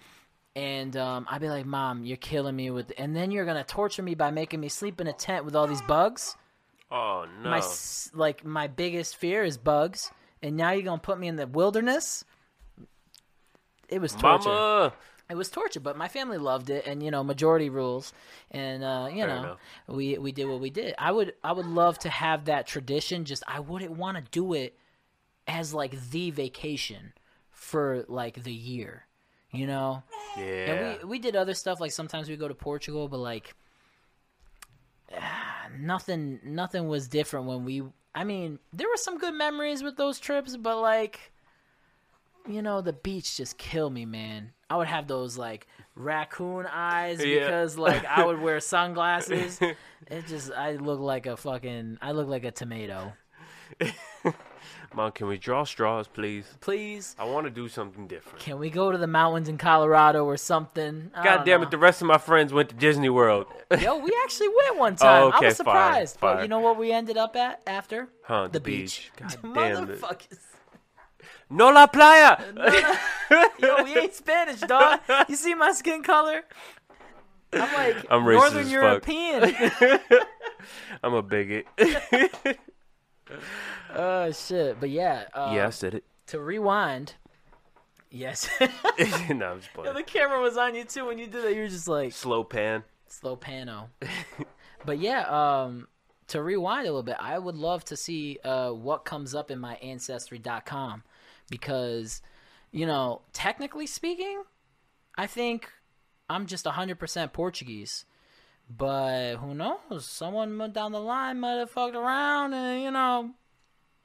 Speaker 1: And um, I'd be like, "Mom, you're killing me with," and then you're gonna torture me by making me sleep in a tent with all these bugs
Speaker 3: Oh no.
Speaker 1: my like my biggest fear is bugs, and now you're gonna put me in the wilderness. It was torture.
Speaker 3: Mama.
Speaker 1: It was torture, but my family loved it, and you know, majority rules, and uh, you know,
Speaker 3: enough.
Speaker 1: we we did what we did. I would I would love to have that tradition. Just I wouldn't want to do it as like the vacation for like the year, you know.
Speaker 3: Yeah.
Speaker 1: And we we did other stuff like sometimes we go to Portugal, but like ah, nothing nothing was different when we. I mean, there were some good memories with those trips, but like, you know, the beach just killed me, man. I would have those like raccoon eyes
Speaker 3: Yeah.
Speaker 1: because like I would wear sunglasses. It just I look like a fucking I look like a tomato.
Speaker 3: Mom, can we draw straws, please?
Speaker 1: Please,
Speaker 3: I want to do something different.
Speaker 1: can we go to the mountains in Colorado or something? I
Speaker 3: God damn
Speaker 1: know.
Speaker 3: it! The rest of my friends went to Disney World.
Speaker 1: Yo, we actually went one time. I
Speaker 3: Oh, okay,
Speaker 1: was
Speaker 3: fire,
Speaker 1: surprised. But you know what we ended up at after?
Speaker 3: Huh,
Speaker 1: the,
Speaker 3: the
Speaker 1: beach.
Speaker 3: beach. God damn it. No la playa.
Speaker 1: Yo, we ain't Spanish, dog. You see my skin color? I'm like
Speaker 3: I'm
Speaker 1: Northern. European.
Speaker 3: I'm a bigot.
Speaker 1: oh shit. But yeah. Uh,
Speaker 3: yeah, I said it.
Speaker 1: To rewind. Yes.
Speaker 3: no, I'm just
Speaker 1: the camera was on you too when you did that. You were just like
Speaker 3: Slow pan.
Speaker 1: slow pano. but yeah, um, to rewind a little bit, I would love to see uh, what comes up in my ancestry.com because, you know, technically speaking, I think I'm just 100% Portuguese. But who knows? Someone down the line might have fucked around and, you know,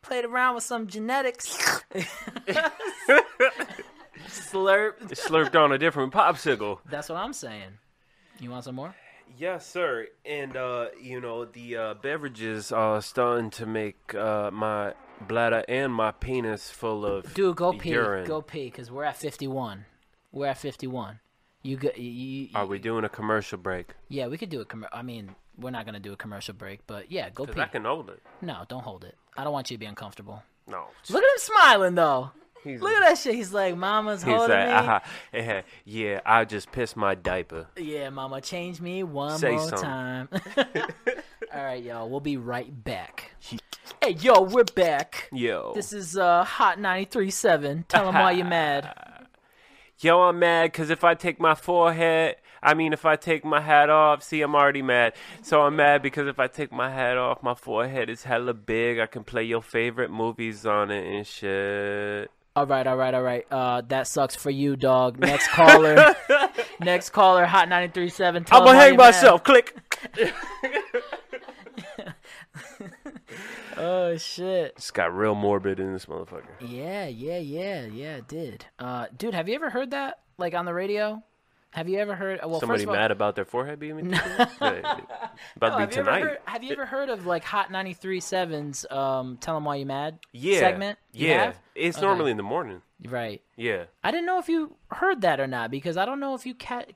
Speaker 1: played around with some genetics. Slurp.
Speaker 3: Slurped on a different popsicle.
Speaker 1: That's what I'm saying. You want some more?
Speaker 3: Yes, sir. And uh, you know the uh, beverages are starting to make uh, my bladder and my penis full of
Speaker 1: Dude, go pee.
Speaker 3: urine.
Speaker 1: Go pee, because we're at 51. We're at 51. You go. You, you,
Speaker 3: Are we doing a commercial break?
Speaker 1: Yeah, we could do a commer I mean, we're not gonna do a commercial break, but yeah, go pee.
Speaker 3: I can hold it.
Speaker 1: No, don't hold it. I don't want you to be uncomfortable.
Speaker 3: No.
Speaker 1: Look at him smiling though.
Speaker 3: He's,
Speaker 1: Look at that shit. He's like, "Mama's
Speaker 3: he's
Speaker 1: holding
Speaker 3: like,
Speaker 1: me."
Speaker 3: "Aha, eh, yeah, I just pissed my diaper.
Speaker 1: Yeah, Mama, change me one
Speaker 3: Say
Speaker 1: more
Speaker 3: something.
Speaker 1: time. All right, y'all. We'll be right back. Hey, yo, we're back.
Speaker 3: Yo,
Speaker 1: This is uh, Hot 93.7. Tell them why you're mad.
Speaker 3: yo, I'm mad because if I take my forehead, I mean, if I take my hat off, see, I'm already mad. So I'm mad because if I take my hat off, my forehead is hella big. I can play your favorite movies on it and shit.
Speaker 1: All right, all right, all right. Uh, that sucks for you, dog. Next caller. Next caller, Hot 93.7. Tell
Speaker 3: I'm gonna hang
Speaker 1: you're mad.
Speaker 3: myself. Click.
Speaker 1: Oh, shit.
Speaker 3: It's got real morbid in this motherfucker.
Speaker 1: Yeah, yeah, yeah, yeah, it did. Uh, dude, have you ever heard that? Like on the radio? Have you ever heard? Well,
Speaker 3: Somebody
Speaker 1: first of all,
Speaker 3: mad about their forehead being about
Speaker 1: No,
Speaker 3: to be
Speaker 1: have, you ever heard, have you ever heard of like Hot 93.7's um, Tell 'em Why You Mad
Speaker 3: yeah,
Speaker 1: segment?
Speaker 3: Yeah. It's
Speaker 1: Okay.
Speaker 3: normally in the morning.
Speaker 1: Right.
Speaker 3: Yeah,
Speaker 1: I didn't know if you heard that or not because I don't know if you cat.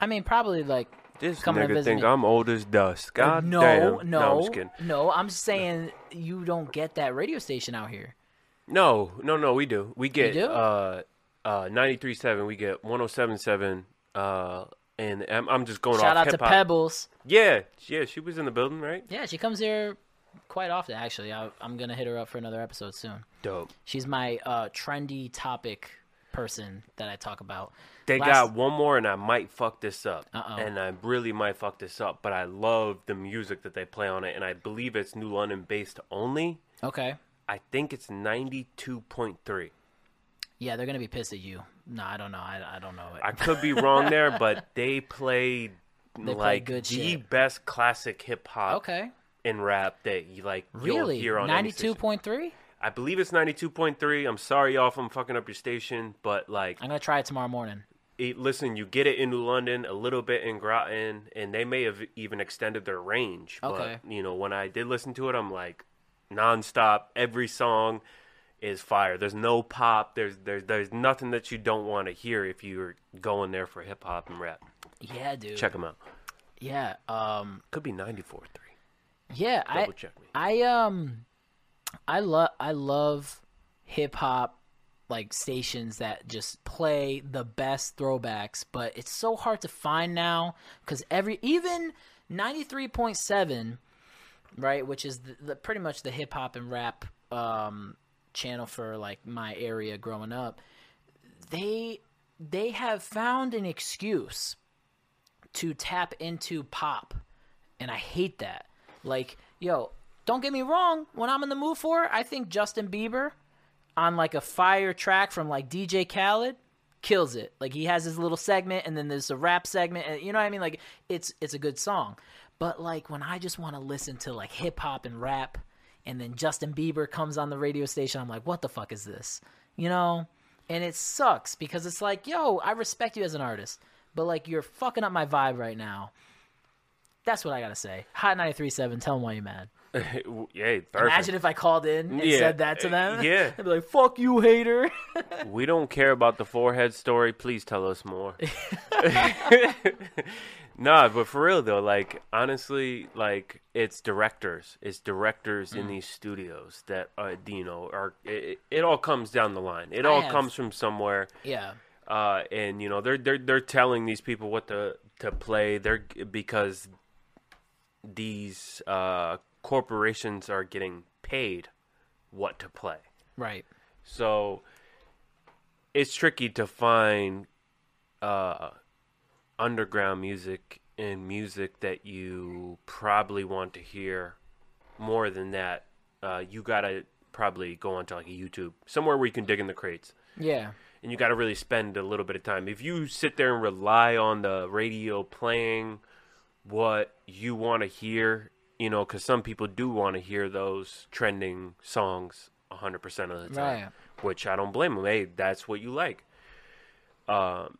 Speaker 1: I mean, probably like
Speaker 3: this
Speaker 1: Coming to
Speaker 3: nigga think
Speaker 1: me.
Speaker 3: I'm old as dust. God
Speaker 1: no,
Speaker 3: damn.
Speaker 1: no,
Speaker 3: I'm just kidding.
Speaker 1: no. I'm saying you don't get that radio station out here.
Speaker 3: No, no, no. We do. We get
Speaker 1: do?
Speaker 3: uh uh 93.7. We get 107.7. Uh, and I'm, I'm just going
Speaker 1: Shout
Speaker 3: off
Speaker 1: out to
Speaker 3: hip-hop.
Speaker 1: Pebbles.
Speaker 3: Yeah, yeah. She was in the building, right?
Speaker 1: Yeah, she comes here quite often. Actually, I, I'm gonna hit her up for another episode soon.
Speaker 3: Dope.
Speaker 1: She's my uh, trendy topic person that I talk about.
Speaker 3: They
Speaker 1: Last-
Speaker 3: got one more, and I might fuck this up.
Speaker 1: Uh-oh.
Speaker 3: And I really might fuck this up, but I love the music that they play on it, and I believe it's New London based only.
Speaker 1: Okay.
Speaker 3: I think it's 92.3.
Speaker 1: Yeah, they're gonna be pissed at you. No, I don't know. I, I don't know it.
Speaker 3: I could be wrong there, but they play
Speaker 1: play
Speaker 3: like the
Speaker 1: shit.
Speaker 3: best classic hip hop
Speaker 1: okay.
Speaker 3: and rap that you like.
Speaker 1: Really?
Speaker 3: hear on any
Speaker 1: Ninety-two
Speaker 3: station.
Speaker 1: point three.
Speaker 3: I believe it's ninety two point three. I'm sorry, y'all, if I'm fucking up your station, but like,
Speaker 1: I'm gonna try it tomorrow morning.
Speaker 3: it, listen, you get it in New London, a little bit in Groton, and they may have even extended their range.
Speaker 1: Okay.
Speaker 3: But you know, when I did listen to it, I'm like, nonstop. Every song is fire. There's no pop. There's there's there's nothing that you don't want to hear if you're going there for hip hop and rap.
Speaker 1: Yeah, dude.
Speaker 3: Check them out.
Speaker 1: Yeah. Um.
Speaker 3: Could be ninety four three.
Speaker 1: Yeah. I.
Speaker 3: Double check me.
Speaker 1: I um. I love. I love hip hop like stations that just play the best throwbacks, but it's so hard to find now because every even ninety three point seven, right, which is the, the pretty much the hip hop and rap um channel for like my area growing up. They they have found an excuse to tap into pop and I hate that. Like, yo, don't get me wrong, when I'm in the mood for it, I think Justin Bieber on like a fire track from like DJ Khaled kills it. Like he has his little segment and then there's a rap segment and you know what I mean like it's it's a good song. But like when I just want to listen to like hip hop and rap and then Justin Bieber comes on the radio station, I'm like, what the fuck is this? You know? And it sucks because it's like, yo, I respect you as an artist, but like you're fucking up my vibe right now. That's what I gotta say. Hot 93.7, tell them why you're mad.
Speaker 3: yeah, perfect.
Speaker 1: Imagine if I called in and
Speaker 3: Yeah,
Speaker 1: said that to them.
Speaker 3: uh, yeah.
Speaker 1: I'd be like, fuck you, hater.
Speaker 3: we don't care about the forehead story. Please tell us more. nah, but for real though, like honestly, like it's directors, it's directors
Speaker 1: Mm.
Speaker 3: in these studios that uh, you know are. It, it all comes down the line. It
Speaker 1: I
Speaker 3: all
Speaker 1: have-
Speaker 3: comes from somewhere.
Speaker 1: yeah.
Speaker 3: uh, and you know they're they're they're telling these people what to to play. They're because these uh, corporations are getting paid what to play.
Speaker 1: Right.
Speaker 3: So it's tricky to find uh, underground music and music that you probably want to hear. More than that, uh, you gotta probably go onto like a YouTube somewhere where you can dig in the crates
Speaker 1: Yeah.
Speaker 3: and you got to really spend a little bit of time. If you sit there and rely on the radio playing what you want to hear, you know, because some people do want to hear those trending songs 100% of the time,
Speaker 1: Right.
Speaker 3: which I don't blame them. Hey, that's what you like. Um,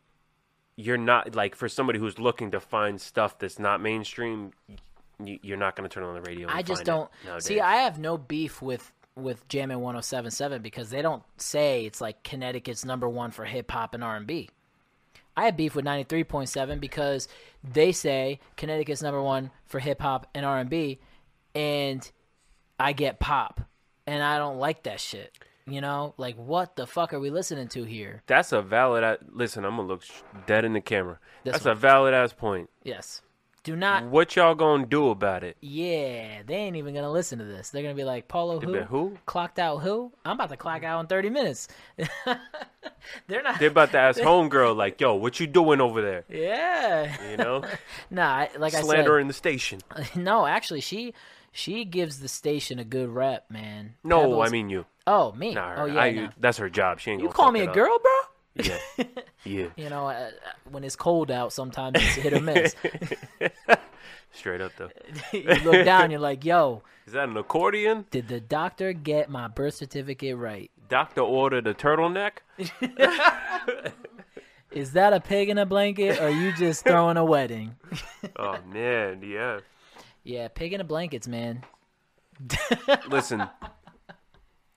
Speaker 3: you're not like for somebody who's looking to find stuff that's not mainstream. y- You're not going to turn on the radio. and
Speaker 1: I just don't see. I have no beef with with Jammin' 107.7 because they don't say it's like Connecticut's number one for hip hop and R and B. I have beef with 93.7 because they say Connecticut's number one for hip hop and R and B, and I get pop, and I don't like that shit. You know, like what the fuck are we listening to here?
Speaker 3: That's a valid. Listen, I'm gonna look dead in the camera.
Speaker 1: This
Speaker 3: That's
Speaker 1: one.
Speaker 3: a valid ass point.
Speaker 1: Yes, do not.
Speaker 3: What y'all gonna do about it?
Speaker 1: Yeah, they ain't even gonna listen to this. They're gonna be like, Polo, who?
Speaker 3: "Who?"
Speaker 1: Clocked out who? I'm about to clock out in 30 minutes. They're not.
Speaker 3: They're about to ask homegirl like, "Yo, what you doing over there?"
Speaker 1: yeah.
Speaker 3: You know,
Speaker 1: Nah, like I- like
Speaker 3: slandering the station.
Speaker 1: No, actually, she she gives the station a good rep, man.
Speaker 3: No,
Speaker 1: Pebbles-
Speaker 3: I mean you.
Speaker 1: oh me.
Speaker 3: Nah,
Speaker 1: oh yeah,
Speaker 3: I,
Speaker 1: no.
Speaker 3: that's her job. She ain't.
Speaker 1: you call me a
Speaker 3: up.
Speaker 1: girl, bro?
Speaker 3: Yeah, yeah.
Speaker 1: You know, uh, when it's cold out, sometimes it's hit or miss.
Speaker 3: Straight up though.
Speaker 1: you look down, you're like, yo,
Speaker 3: Is that an accordion?
Speaker 1: did the doctor get my birth certificate right?
Speaker 3: Doctor ordered a turtleneck.
Speaker 1: Is that a pig in a blanket, or are you just throwing a wedding?
Speaker 3: Oh man, yeah.
Speaker 1: Yeah, pig in a blankets, man.
Speaker 3: Listen.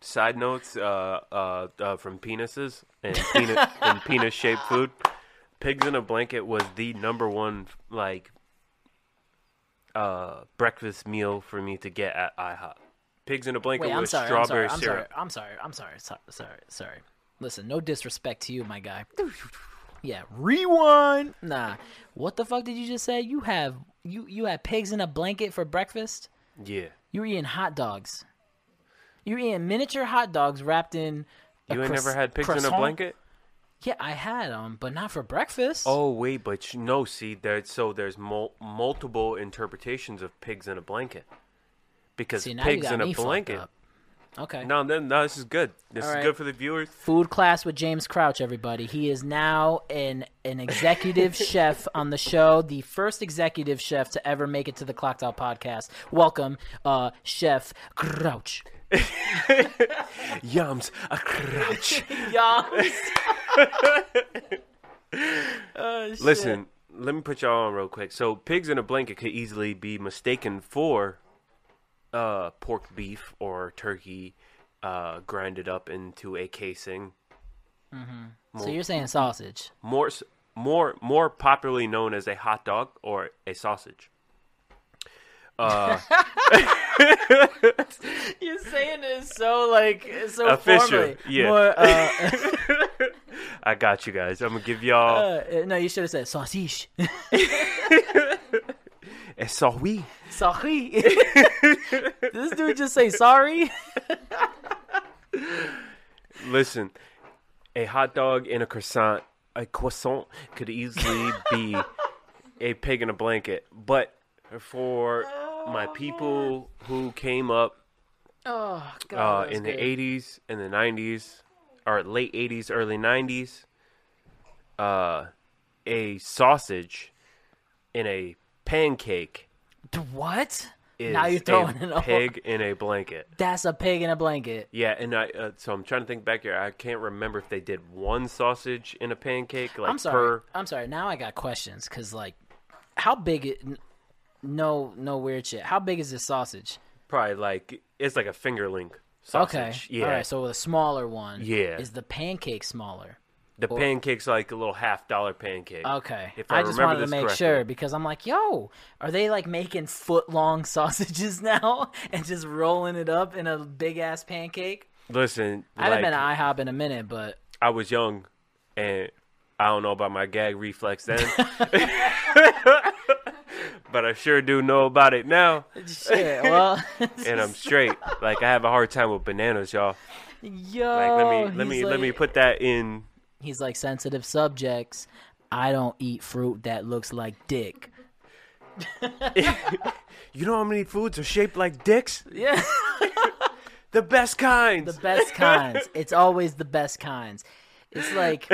Speaker 3: Side notes uh, uh, uh, from penises and peanut and penis shaped food. Pigs in a blanket was the number one like uh, breakfast meal for me to get at IHOP. Pigs in a blanket
Speaker 1: Wait, I'm
Speaker 3: with
Speaker 1: sorry. I'm sorry.
Speaker 3: strawberry
Speaker 1: I'm sorry. I'm sorry. I'm sorry. Sorry. Sorry. Sorry. Listen, no disrespect to you, my guy. Yeah, rewind. Nah, what the fuck did you just say? You have you you had pigs in a blanket for breakfast.
Speaker 3: Yeah,
Speaker 1: You were eating hot dogs. You were eating miniature hot dogs wrapped in. a
Speaker 3: you ain't
Speaker 1: croiss-
Speaker 3: never had pigs in a blanket.
Speaker 1: Yeah, I had them, but not for breakfast.
Speaker 3: Oh wait, but you no, see, there so there's mul- multiple interpretations of pigs in a blanket because
Speaker 1: See, now you
Speaker 3: pigs
Speaker 1: got
Speaker 3: in a
Speaker 1: fucked
Speaker 3: blanket.
Speaker 1: up. Okay.
Speaker 3: No, then no, this is good. This
Speaker 1: All
Speaker 3: is
Speaker 1: right.
Speaker 3: good for the viewers.
Speaker 1: Food class with James Crouch, everybody. He is now an an executive chef on the show, the first executive chef to ever make it to the Clocked Out podcast. Welcome, uh, Chef Crouch.
Speaker 3: Yums a crutch.
Speaker 1: Yums. oh.
Speaker 3: Listen, let me put y'all on real quick. So, pigs in a blanket could easily be mistaken for uh, pork beef or turkey uh, grinded up into a casing. Mhm.
Speaker 1: So you're saying sausage?
Speaker 3: More, more, more popularly known as a hot dog or a sausage. Uh,
Speaker 1: You're saying it so like so
Speaker 3: Official,
Speaker 1: formally.
Speaker 3: yeah.
Speaker 1: More, uh,
Speaker 3: I got you guys. I'm gonna give y'all
Speaker 1: uh, no, you should have said sausage.
Speaker 3: a sorry.
Speaker 1: sorry. this dude just say sorry.
Speaker 3: Listen, a hot dog and a croissant, a croissant could easily be a pig in a blanket. But for my people who came up
Speaker 1: Oh god.
Speaker 3: uh, in the
Speaker 1: good.
Speaker 3: 80s and the 90s, or late 80s, early 90s, uh, a sausage in a pancake
Speaker 1: What? now you're throwing
Speaker 3: a
Speaker 1: it
Speaker 3: pig in a blanket.
Speaker 1: That's a pig in a blanket.
Speaker 3: Yeah, and I uh, so I'm trying to think back here. I can't remember if they did one sausage in a pancake like
Speaker 1: I'm sorry.
Speaker 3: per.
Speaker 1: I'm sorry. Now I got questions because like, how big? It, no, no weird shit. How big is this sausage?
Speaker 3: Probably like it's like a fingerling sausage.
Speaker 1: Okay.
Speaker 3: Yeah.
Speaker 1: All right. So the smaller one.
Speaker 3: Yeah.
Speaker 1: Is the pancake smaller?
Speaker 3: the pancake's like a little half dollar pancake.
Speaker 1: Okay.
Speaker 3: If I,
Speaker 1: I, just wanted to make
Speaker 3: correctly.
Speaker 1: sure because I'm like, yo, are they like making foot long sausages now and just rolling it up in a big ass pancake?
Speaker 3: Listen,
Speaker 1: I haven't
Speaker 3: like,
Speaker 1: been to IHOP in a minute, but
Speaker 3: I was young, and I don't know about my gag reflex then, but I sure do know about it now,
Speaker 1: shit. Well,
Speaker 3: and I'm straight. Like I have a hard time with bananas, y'all.
Speaker 1: yo,
Speaker 3: Like let me let me let me put that in.
Speaker 1: He's like sensitive subjects. I don't eat fruit that looks like dick.
Speaker 3: You know how many foods are shaped like dicks?
Speaker 1: Yeah.
Speaker 3: The best kinds.
Speaker 1: the best kinds. It's always the best kinds. It's like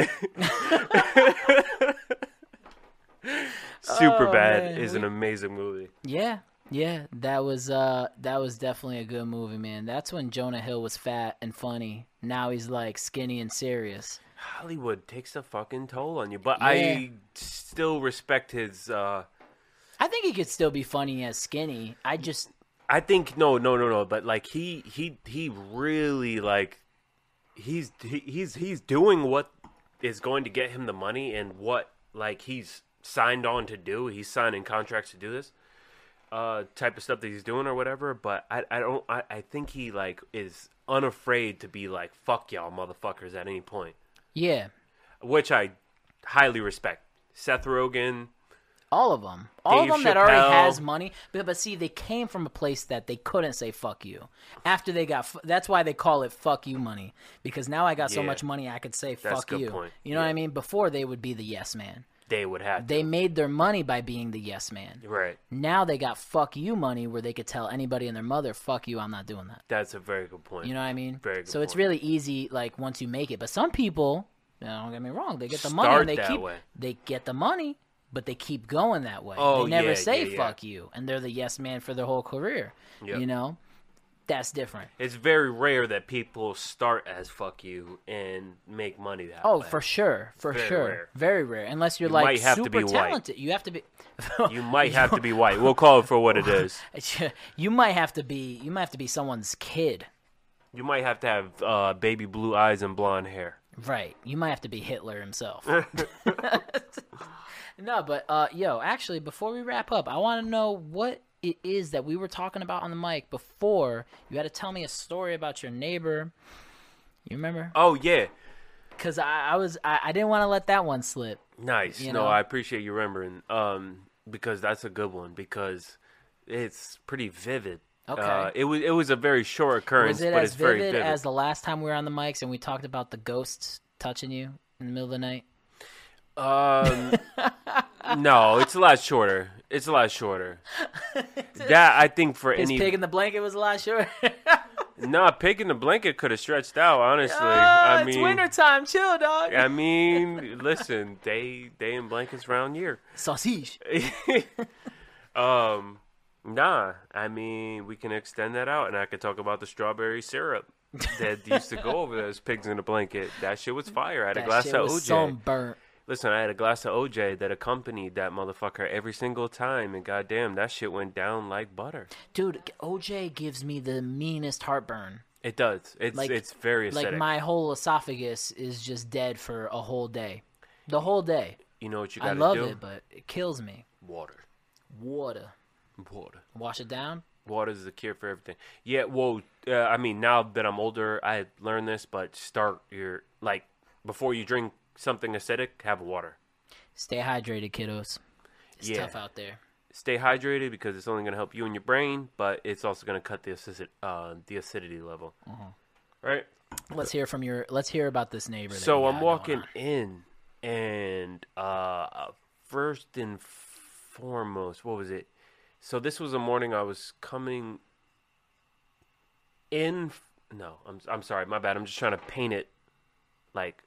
Speaker 3: Super
Speaker 1: Oh,
Speaker 3: Bad is an amazing movie.
Speaker 1: yeah, yeah, that was uh that was definitely a good movie, man. That's when Jonah Hill was fat and funny. Now he's like skinny and serious.
Speaker 3: Hollywood takes a fucking toll on you, but
Speaker 1: Yeah.
Speaker 3: I still respect his. uh
Speaker 1: I think he could still be funny as skinny. I just
Speaker 3: I think no, no, no, no. But like he, he, he really like he's he, he's he's doing what is going to get him the money and what like he's signed on to do. He's signing contracts to do this uh type of stuff that he's doing or whatever. But I, I don't. I, I think he like is unafraid to be like fuck y'all motherfuckers at any point,
Speaker 1: yeah,
Speaker 3: which I highly respect. Seth Rogen.
Speaker 1: all of them, all
Speaker 3: Dave
Speaker 1: of them that already has money. But but see, they came from a place that they couldn't say fuck you after they got. That's why they call it fuck you money because now I got so much money I could say fuck you.
Speaker 3: point.
Speaker 1: You know what I mean? Before they would be the yes man.
Speaker 3: They would have.
Speaker 1: They
Speaker 3: to.
Speaker 1: made their money by being the yes man.
Speaker 3: right.
Speaker 1: Now they got fuck you money where they could tell anybody and their mother, fuck you, I'm not doing that.
Speaker 3: That's a very good point.
Speaker 1: You know what I mean?
Speaker 3: Very good
Speaker 1: so it's really easy like once you make it. But some people, know, don't get me wrong, they get the money
Speaker 3: Start
Speaker 1: and they
Speaker 3: that
Speaker 1: keep
Speaker 3: way.
Speaker 1: they get the money, but they keep going that way.
Speaker 3: Oh,
Speaker 1: they never
Speaker 3: yeah,
Speaker 1: say
Speaker 3: yeah, yeah.
Speaker 1: fuck you and they're the yes man for their whole career.
Speaker 3: Yep.
Speaker 1: You know? That's different.
Speaker 3: It's very rare that people start as "fuck you" and make money that
Speaker 1: Oh,
Speaker 3: way.
Speaker 1: for sure, for
Speaker 3: Very
Speaker 1: sure,
Speaker 3: rare.
Speaker 1: very rare. Unless you're
Speaker 3: You
Speaker 1: like
Speaker 3: might have to
Speaker 1: super
Speaker 3: be white.
Speaker 1: talented, you have to be.
Speaker 3: You might have to be white. We'll call it for what it is.
Speaker 1: you might have to be. You might have to be someone's kid.
Speaker 3: You might have to have uh, baby blue eyes and blonde hair.
Speaker 1: Right. You might have to be Hitler himself. no, but uh yo, actually before we wrap up, I want to know what it is that we were talking about on the mic before. You had to tell me a story about your neighbor. You remember?
Speaker 3: Oh yeah,
Speaker 1: Cuz I, I was I, I didn't want to let that one slip.
Speaker 3: nice.
Speaker 1: You
Speaker 3: no,
Speaker 1: know?
Speaker 3: I appreciate you remembering. Um, because that's a good one because it's pretty vivid.
Speaker 1: Okay.
Speaker 3: Uh, it was it was a very short occurrence,
Speaker 1: Was it
Speaker 3: but
Speaker 1: as
Speaker 3: it's very
Speaker 1: vivid
Speaker 3: vivid.
Speaker 1: as the last time we were on the mics and we talked about the ghosts touching you in the middle of the night?
Speaker 3: Um, no, it's a lot shorter. It's a lot shorter. that I think for
Speaker 1: His
Speaker 3: any
Speaker 1: pig in the blanket was a lot shorter.
Speaker 3: no pig in the blanket could have stretched out. Honestly,
Speaker 1: Ah,
Speaker 3: I
Speaker 1: it's
Speaker 3: mean,
Speaker 1: wintertime, chill, dog.
Speaker 3: I mean, listen, day day in blankets round year.
Speaker 1: Sausage.
Speaker 3: um, Nah, I mean we can extend that out, and I could talk about the strawberry syrup that used to go over those pigs in a blanket. That shit was fire. I had a glass of
Speaker 1: was
Speaker 3: OJ.
Speaker 1: sunburnt.
Speaker 3: Listen, I had a glass of OJ that accompanied that motherfucker every single time, and goddamn, that shit went down like butter.
Speaker 1: Dude, OJ gives me the meanest heartburn.
Speaker 3: It does. It's
Speaker 1: Like-
Speaker 3: it's very acidic.
Speaker 1: Like my whole esophagus is just dead for a whole day. The whole day.
Speaker 3: you know what you
Speaker 1: I
Speaker 3: gotta do?
Speaker 1: I love
Speaker 3: do?
Speaker 1: it, but it kills me.
Speaker 3: Water,
Speaker 1: Water.
Speaker 3: water.
Speaker 1: Wash it down.
Speaker 3: Water is the cure for everything. Yeah, well, uh, I mean, now that I'm older, I learned this, but start your like before you drink something acidic, have water.
Speaker 1: Stay hydrated, kiddos. It's
Speaker 3: Yeah.
Speaker 1: tough out there.
Speaker 3: Stay hydrated because it's only going to help you and your brain, but it's also going to cut the acid, uh, the acidity level.
Speaker 1: Uh-huh.
Speaker 3: Right.
Speaker 1: Let's hear from your. Let's hear about this neighbor.
Speaker 3: So I'm walking in, and uh, first and foremost, what was it? So this was a morning I was coming in. No, I'm I'm sorry, my bad. I'm just trying to paint it like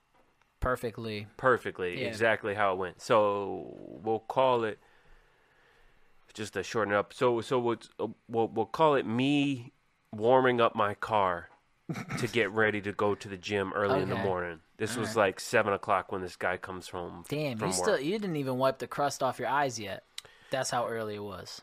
Speaker 1: perfectly.
Speaker 3: perfectly,
Speaker 1: Yeah.
Speaker 3: exactly how it went. So we'll call it just to shorten it up. So so we'll uh, we'll, we'll call it me warming up my car to get ready to go to the gym early in the morning. This was like seven o'clock when this guy comes home.
Speaker 1: Damn,
Speaker 3: from
Speaker 1: you
Speaker 3: work.
Speaker 1: still you didn't even wipe the crust off your eyes yet. That's how early it was.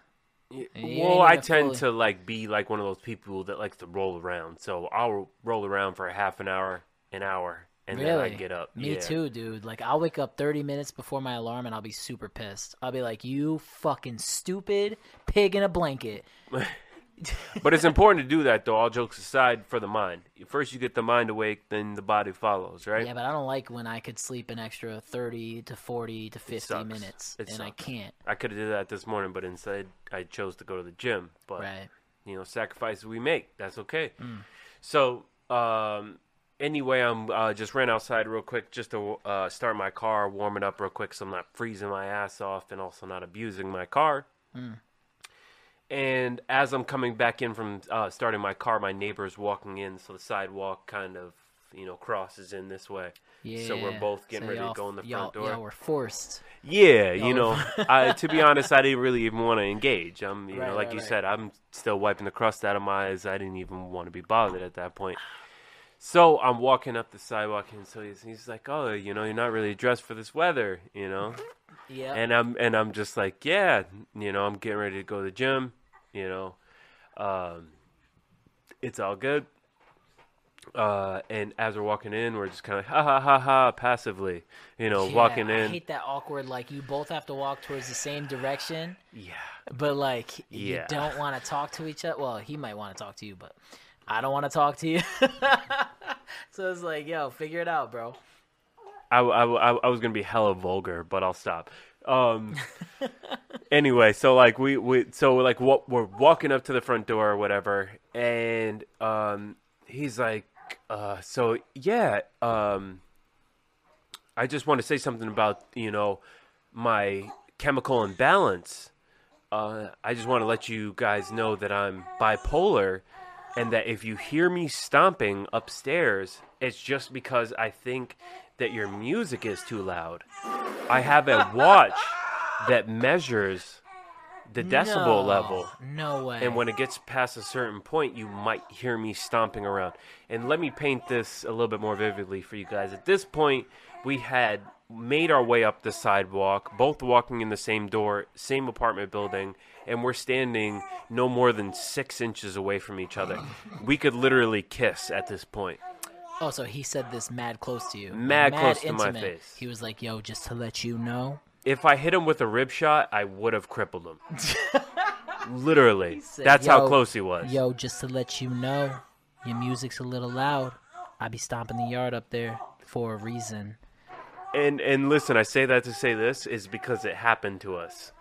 Speaker 3: Y-
Speaker 1: you
Speaker 3: Well, I tend
Speaker 1: fully-
Speaker 3: to like be like one of those people that likes to roll around. So I'll roll around for a half an hour, an hour, and then I
Speaker 1: Really?
Speaker 3: get up.
Speaker 1: Me
Speaker 3: Yeah.
Speaker 1: too, dude. Like I'll wake up 30 minutes before my alarm and I'll be super pissed. I'll be like, "You fucking stupid pig in a blanket."
Speaker 3: But it's important to do that, though. All jokes aside, for the mind. First, you get the mind awake, then the body follows, right?
Speaker 1: Yeah, but I don't like when I could sleep an extra 30 to 40 to 50 minutes
Speaker 3: It
Speaker 1: and I can't.
Speaker 3: I could have did that this morning, but instead, I chose to go to the gym. But
Speaker 1: Right.
Speaker 3: you know, sacrifices we make. That's okay.
Speaker 1: Mm.
Speaker 3: So, um, anyway, I'm uh, just ran outside real quick just to uh, start my car, warm it up real quick, so I'm not freezing my ass off and also not abusing my car.
Speaker 1: Mm.
Speaker 3: And as I'm coming back in from uh, starting my car, my neighbor's walking in, so the sidewalk kind of you know crosses in this way.
Speaker 1: Yeah.
Speaker 3: So we're both getting
Speaker 1: So
Speaker 3: ready to go in the front door.
Speaker 1: Y'all were forced.
Speaker 3: Yeah, you
Speaker 1: Y'all-
Speaker 3: know, I, to be honest, I didn't really even want to engage. I'm, you
Speaker 1: Right,
Speaker 3: know, like
Speaker 1: right,
Speaker 3: you
Speaker 1: right.
Speaker 3: said, I'm still wiping the crust out of my eyes. I didn't even want to be bothered at that point. So I'm walking up the sidewalk, and so he's, he's like, "Oh, you know, you're not really dressed for this weather, you know."
Speaker 1: Yeah.
Speaker 3: And I'm and I'm just like, "Yeah, you know, I'm getting ready to go to the gym, you know, um, it's all good." Uh, and as we're walking in, we're just kind of ha ha ha ha passively, you know,
Speaker 1: Yeah,
Speaker 3: walking
Speaker 1: I
Speaker 3: in.
Speaker 1: hate that awkward like you both have to walk towards the same direction,
Speaker 3: yeah.
Speaker 1: but like you
Speaker 3: Yeah.
Speaker 1: don't want to talk to each other. Well, he might want to talk to you, but I don't want to talk to you. so it's like, yo, figure it out, bro.
Speaker 3: I, I, I, I was gonna be hella vulgar, but I'll stop. Um, anyway, so like we, we so like what we're walking up to the front door or whatever, and um, he's like, uh, so yeah, um, I just want to say something about you know my chemical imbalance. Uh, I just want to let you guys know that I'm bipolar, and that if you hear me stomping upstairs, it's just because I think that your music is too loud. I have a watch that measures the decibel
Speaker 1: No,
Speaker 3: level.
Speaker 1: No way.
Speaker 3: And when it gets past a certain point, you might hear me stomping around. And let me paint this a little bit more vividly for you guys. At this point, we had made our way up the sidewalk, both walking in the same door, same apartment building, and we're standing no more than six inches away from each other. We could literally kiss at this point.
Speaker 1: oh, so he said this mad close to you.
Speaker 3: Mad close to my face.
Speaker 1: He was like, yo, just to let you know.
Speaker 3: If I hit him with a rib shot, I would have crippled him. literally.
Speaker 1: said,
Speaker 3: That's how close he was.
Speaker 1: Yo, just to let you know, your music's a little loud. I be stomping the yard up there for a reason.
Speaker 3: And and listen, I say that to say this is because it happened to us.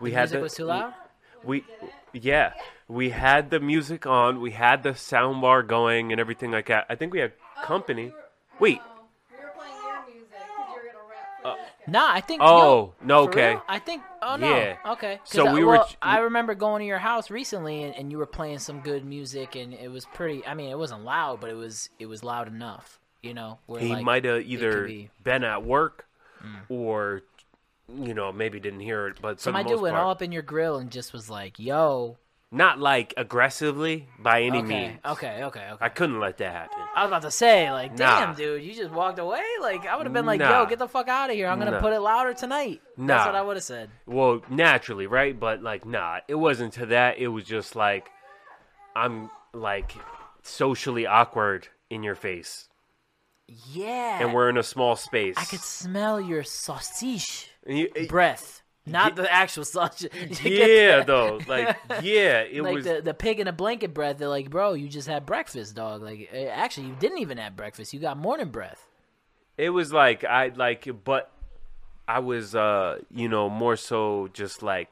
Speaker 3: We
Speaker 1: The
Speaker 3: had
Speaker 1: music
Speaker 3: the,
Speaker 1: was too loud?
Speaker 3: We, yeah, we had the music on. We had the sound bar going and everything like that. I think we had oh, company. Wait, um,
Speaker 4: We were playing your music because you were gonna rap for. Uh,
Speaker 1: nah, I think.
Speaker 3: Oh,
Speaker 1: yo,
Speaker 3: no, okay.
Speaker 1: real? I think. Oh no.
Speaker 3: Yeah.
Speaker 1: Okay. 'Cause
Speaker 3: So
Speaker 1: I,
Speaker 3: we were
Speaker 1: well, I remember going to your house recently, and, and you were playing some good music, and it was pretty. I mean, it wasn't loud, but it was it was loud enough. You know, where
Speaker 3: he
Speaker 1: like,
Speaker 3: might have either
Speaker 1: be-
Speaker 3: been at work
Speaker 1: Mm.
Speaker 3: or you know, maybe didn't hear it, but
Speaker 1: So
Speaker 3: for
Speaker 1: my dude went
Speaker 3: part,
Speaker 1: all up in your grill and just was like, "Yo,
Speaker 3: not like aggressively by any
Speaker 1: okay,
Speaker 3: means.
Speaker 1: okay, okay, okay."
Speaker 3: I couldn't let that happen.
Speaker 1: I was about to say, like, damn,
Speaker 3: Nah.
Speaker 1: dude, you just walked away. Like, I would have been like,
Speaker 3: Nah.
Speaker 1: "Yo, get the fuck out of here! I'm gonna
Speaker 3: Nah.
Speaker 1: put it louder tonight." That's what I would have said.
Speaker 3: Well, naturally, right? But like, nah, it wasn't to that. It was just like, I'm like socially awkward in your face,
Speaker 1: Yeah,
Speaker 3: and we're in a small space.
Speaker 1: I could smell your sausage
Speaker 3: And you-
Speaker 1: breath, not the actual sausage.
Speaker 3: Yeah, though, like, yeah, it
Speaker 1: like
Speaker 3: was.
Speaker 1: the the pig in a blanket breath. They're like, bro, you just had breakfast, dog. Like, eh, actually, you didn't even have breakfast. You got morning breath.
Speaker 3: It was like I like, but I was, uh, you know, more so just like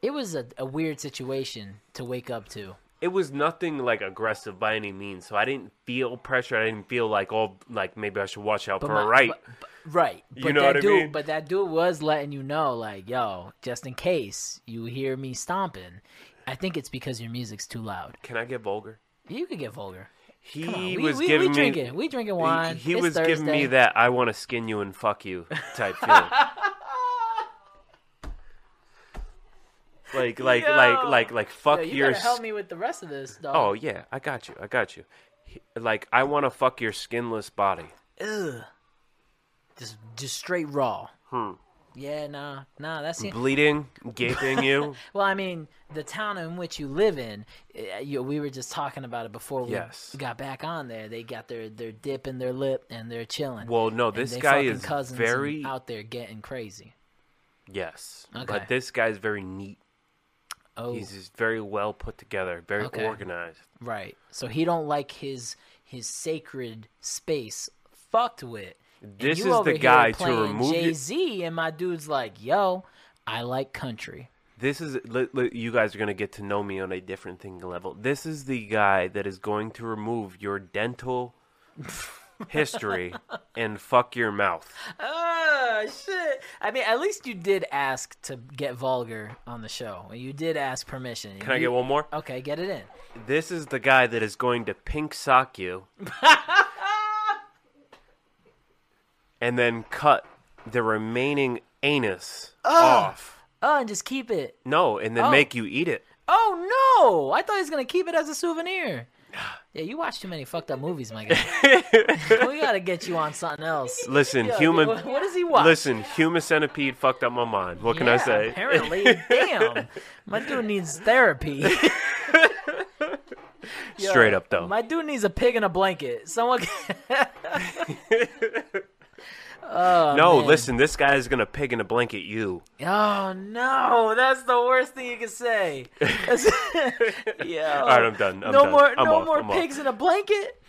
Speaker 1: It was a, a weird situation to wake up to.
Speaker 3: it was nothing like aggressive by any means. So I didn't feel pressure. I didn't feel like oh, like maybe I should watch out for
Speaker 1: my-
Speaker 3: a right.
Speaker 1: but- but- right.
Speaker 3: You
Speaker 1: But
Speaker 3: know
Speaker 1: that
Speaker 3: what I
Speaker 1: dude,
Speaker 3: mean?
Speaker 1: But that dude was letting you know, like, yo, just in case you hear me stomping, I think it's because your music's too loud.
Speaker 3: Can I get vulgar?
Speaker 1: You could get vulgar.
Speaker 3: He
Speaker 1: on, we,
Speaker 3: was
Speaker 1: we,
Speaker 3: giving
Speaker 1: we
Speaker 3: me.
Speaker 1: drinking. We drinking wine.
Speaker 3: He, he was giving me that I want to skin you and fuck you type feeling. like, like,
Speaker 1: Yo.
Speaker 3: like, like, like, fuck
Speaker 1: Yo, you
Speaker 3: your.
Speaker 1: help me with the rest of this, dog.
Speaker 3: Oh yeah, I got you. I got you. He- Like, I want to fuck your skinless body.
Speaker 1: Ugh. Just, just straight raw.
Speaker 3: Hmm.
Speaker 1: Yeah, nah, nah. That's it.
Speaker 3: Bleeding, gaping you.
Speaker 1: Well, I mean, the town in which you live in, uh, you, we were just talking about it before we
Speaker 3: Yes.
Speaker 1: got back on there. They got their, their dip in their lip and they're chilling.
Speaker 3: Well, no, this guy is
Speaker 1: cousins
Speaker 3: very
Speaker 1: out there getting crazy.
Speaker 3: yes,
Speaker 1: Okay.
Speaker 3: but this guy's very neat.
Speaker 1: Oh,
Speaker 3: He's just very well put together, very
Speaker 1: Okay.
Speaker 3: organized.
Speaker 1: right. So he don't like his his sacred space fucked with.
Speaker 3: This is the guy to remove
Speaker 1: Jay Z, and my dude's like, "Yo, I like country."
Speaker 3: This is li- li- you guys are gonna get to know me on a different thing level. This is the guy that is going to remove your dental history and fuck your mouth.
Speaker 1: Oh shit! I mean, at least you did ask to get vulgar on the show. You did ask permission.
Speaker 3: Can I get one more?
Speaker 1: Okay, get it in.
Speaker 3: This is the guy that is going to pink sock you and then cut the remaining anus off.
Speaker 1: Oh, and just keep it.
Speaker 3: No, and then
Speaker 1: Oh.
Speaker 3: make you eat it.
Speaker 1: Oh no! I thought he was gonna keep it as a souvenir. Yeah, you watch too many fucked up movies, my guy. we gotta get you on something else.
Speaker 3: Listen, human.
Speaker 1: What, what does he watch?
Speaker 3: Listen, human centipede fucked up my mind. What can I
Speaker 1: Yeah,
Speaker 3: say?
Speaker 1: Apparently, damn, my dude needs therapy.
Speaker 3: Straight up though.
Speaker 1: My dude needs a pig in a blanket. Someone. oh,
Speaker 3: no,
Speaker 1: man.
Speaker 3: listen, this guy is gonna pig in a blanket you.
Speaker 1: Oh no, that's the worst thing you can say. Yeah.
Speaker 3: All right, I'm done. I'm
Speaker 1: no
Speaker 3: done.
Speaker 1: more,
Speaker 3: I'm
Speaker 1: no
Speaker 3: off.
Speaker 1: more
Speaker 3: I'm off.
Speaker 1: pigs in a blanket.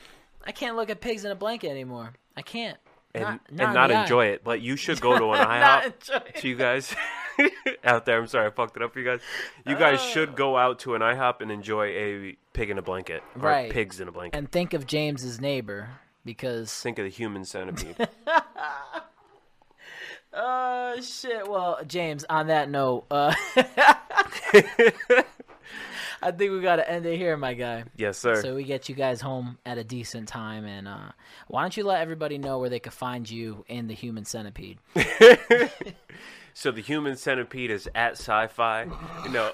Speaker 1: I can't look at pigs in a blanket anymore. I can't.
Speaker 3: and,
Speaker 1: not,
Speaker 3: and
Speaker 1: not in
Speaker 3: not
Speaker 1: the eye.
Speaker 3: enjoy it. But you should go to an IHOP.
Speaker 1: enjoy it.
Speaker 3: to you guys out there, I'm sorry I fucked it up for you guys. You guys
Speaker 1: Uh.
Speaker 3: should go out to an IHOP and enjoy a pig in a blanket or
Speaker 1: Right.
Speaker 3: pigs in a blanket.
Speaker 1: And think of James's neighbor because.
Speaker 3: Think of the human centipede.
Speaker 1: Oh shit. Well, James. On that note, uh, I think we gotta end it here, my guy.
Speaker 3: yes, sir.
Speaker 1: So we get you guys home at a decent time, and uh, why don't you let everybody know where they could find you in the Human Centipede?
Speaker 3: So the human centipede is at sci-fi. No,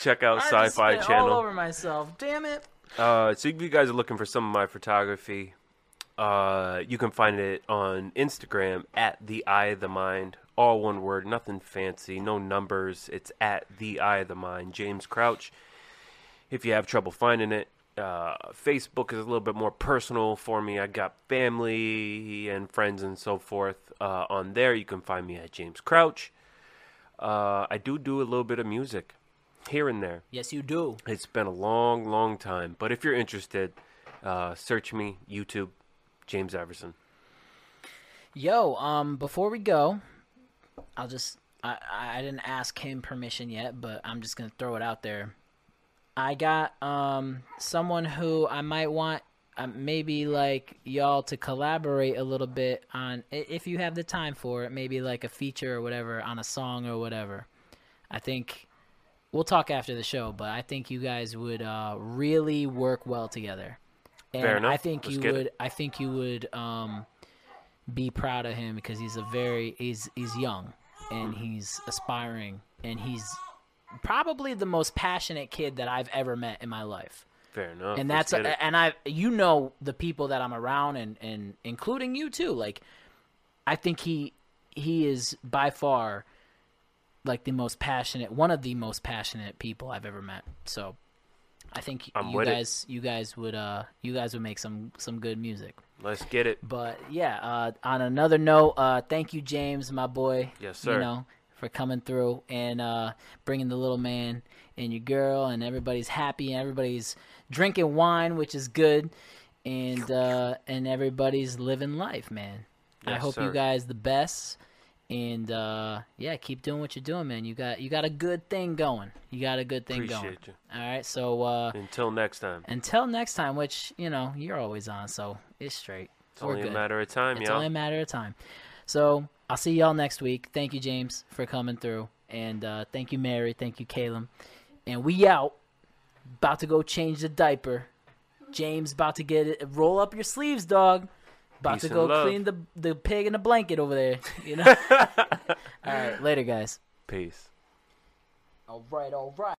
Speaker 3: check out
Speaker 1: I
Speaker 3: sci-fi channel.
Speaker 1: all over myself. Damn it.
Speaker 3: Uh, so if you guys are looking for some of my photography, uh, you can find it on Instagram at the Eye of the Mind. All one word, nothing fancy, no numbers. It's at the Eye of the Mind. James Crouch. If you have trouble finding it, uh, Facebook is a little bit more personal for me. I got family and friends and so forth uh, on there. You can find me at James Crouch. Uh, I do do a little bit of music here and there.
Speaker 1: Yes, you do.
Speaker 3: It's been a long, long time. But if you're interested, uh, search me, YouTube, James Everson.
Speaker 1: Yo, um, before we go, I'll just I I didn't ask him permission yet, but I'm just gonna throw it out there. I got um someone who I might want uh, maybe like y'all to collaborate a little bit on if you have the time for it, maybe like a feature or whatever on a song or whatever. I think we'll talk after the show, but I think you guys would uh, really work well together. And
Speaker 3: Fair enough.
Speaker 1: I think
Speaker 3: Let's
Speaker 1: you
Speaker 3: get it.
Speaker 1: would. I think you would. Um, be proud of him because he's a very he's he's young and he's aspiring and he's probably the most passionate kid that I've ever met in my life.
Speaker 3: Fair enough.
Speaker 1: and that's
Speaker 3: it.
Speaker 1: and I you know the people that I'm around and and including you too like I think he he is by far like the most passionate one of the most passionate people I've ever met so I think
Speaker 3: I'm
Speaker 1: you
Speaker 3: with it.
Speaker 1: guys you guys would uh you guys would make some some good music
Speaker 3: Let's get it.
Speaker 1: but yeah uh on another note uh thank you James my boy
Speaker 3: Yes, sir.
Speaker 1: you know for coming through and uh bringing the little man and your girl and everybody's happy and everybody's drinking wine which is good and uh and everybody's living life man i
Speaker 3: Yes,
Speaker 1: hope you guys the best and uh yeah keep doing what you're doing man you got you got a good thing going you got a good thing going
Speaker 3: Appreciate you.
Speaker 1: all right so uh
Speaker 3: Until next time.
Speaker 1: until next time which you know you're always on so it's straight
Speaker 3: It's
Speaker 1: We're
Speaker 3: only a matter of time,
Speaker 1: it's
Speaker 3: y'all.
Speaker 1: It's only a matter of time. So I'll see y'all next week. Thank you, James, for coming through. And uh, thank you, Mary. Thank you, Caleb. And we out. About to go change the diaper. James about to get it. Roll up your sleeves, dog. About
Speaker 3: Peace
Speaker 1: to go
Speaker 3: love.
Speaker 1: clean the the pig in the blanket over there. You know. all right, later, guys.
Speaker 3: Peace.
Speaker 1: All right, all right.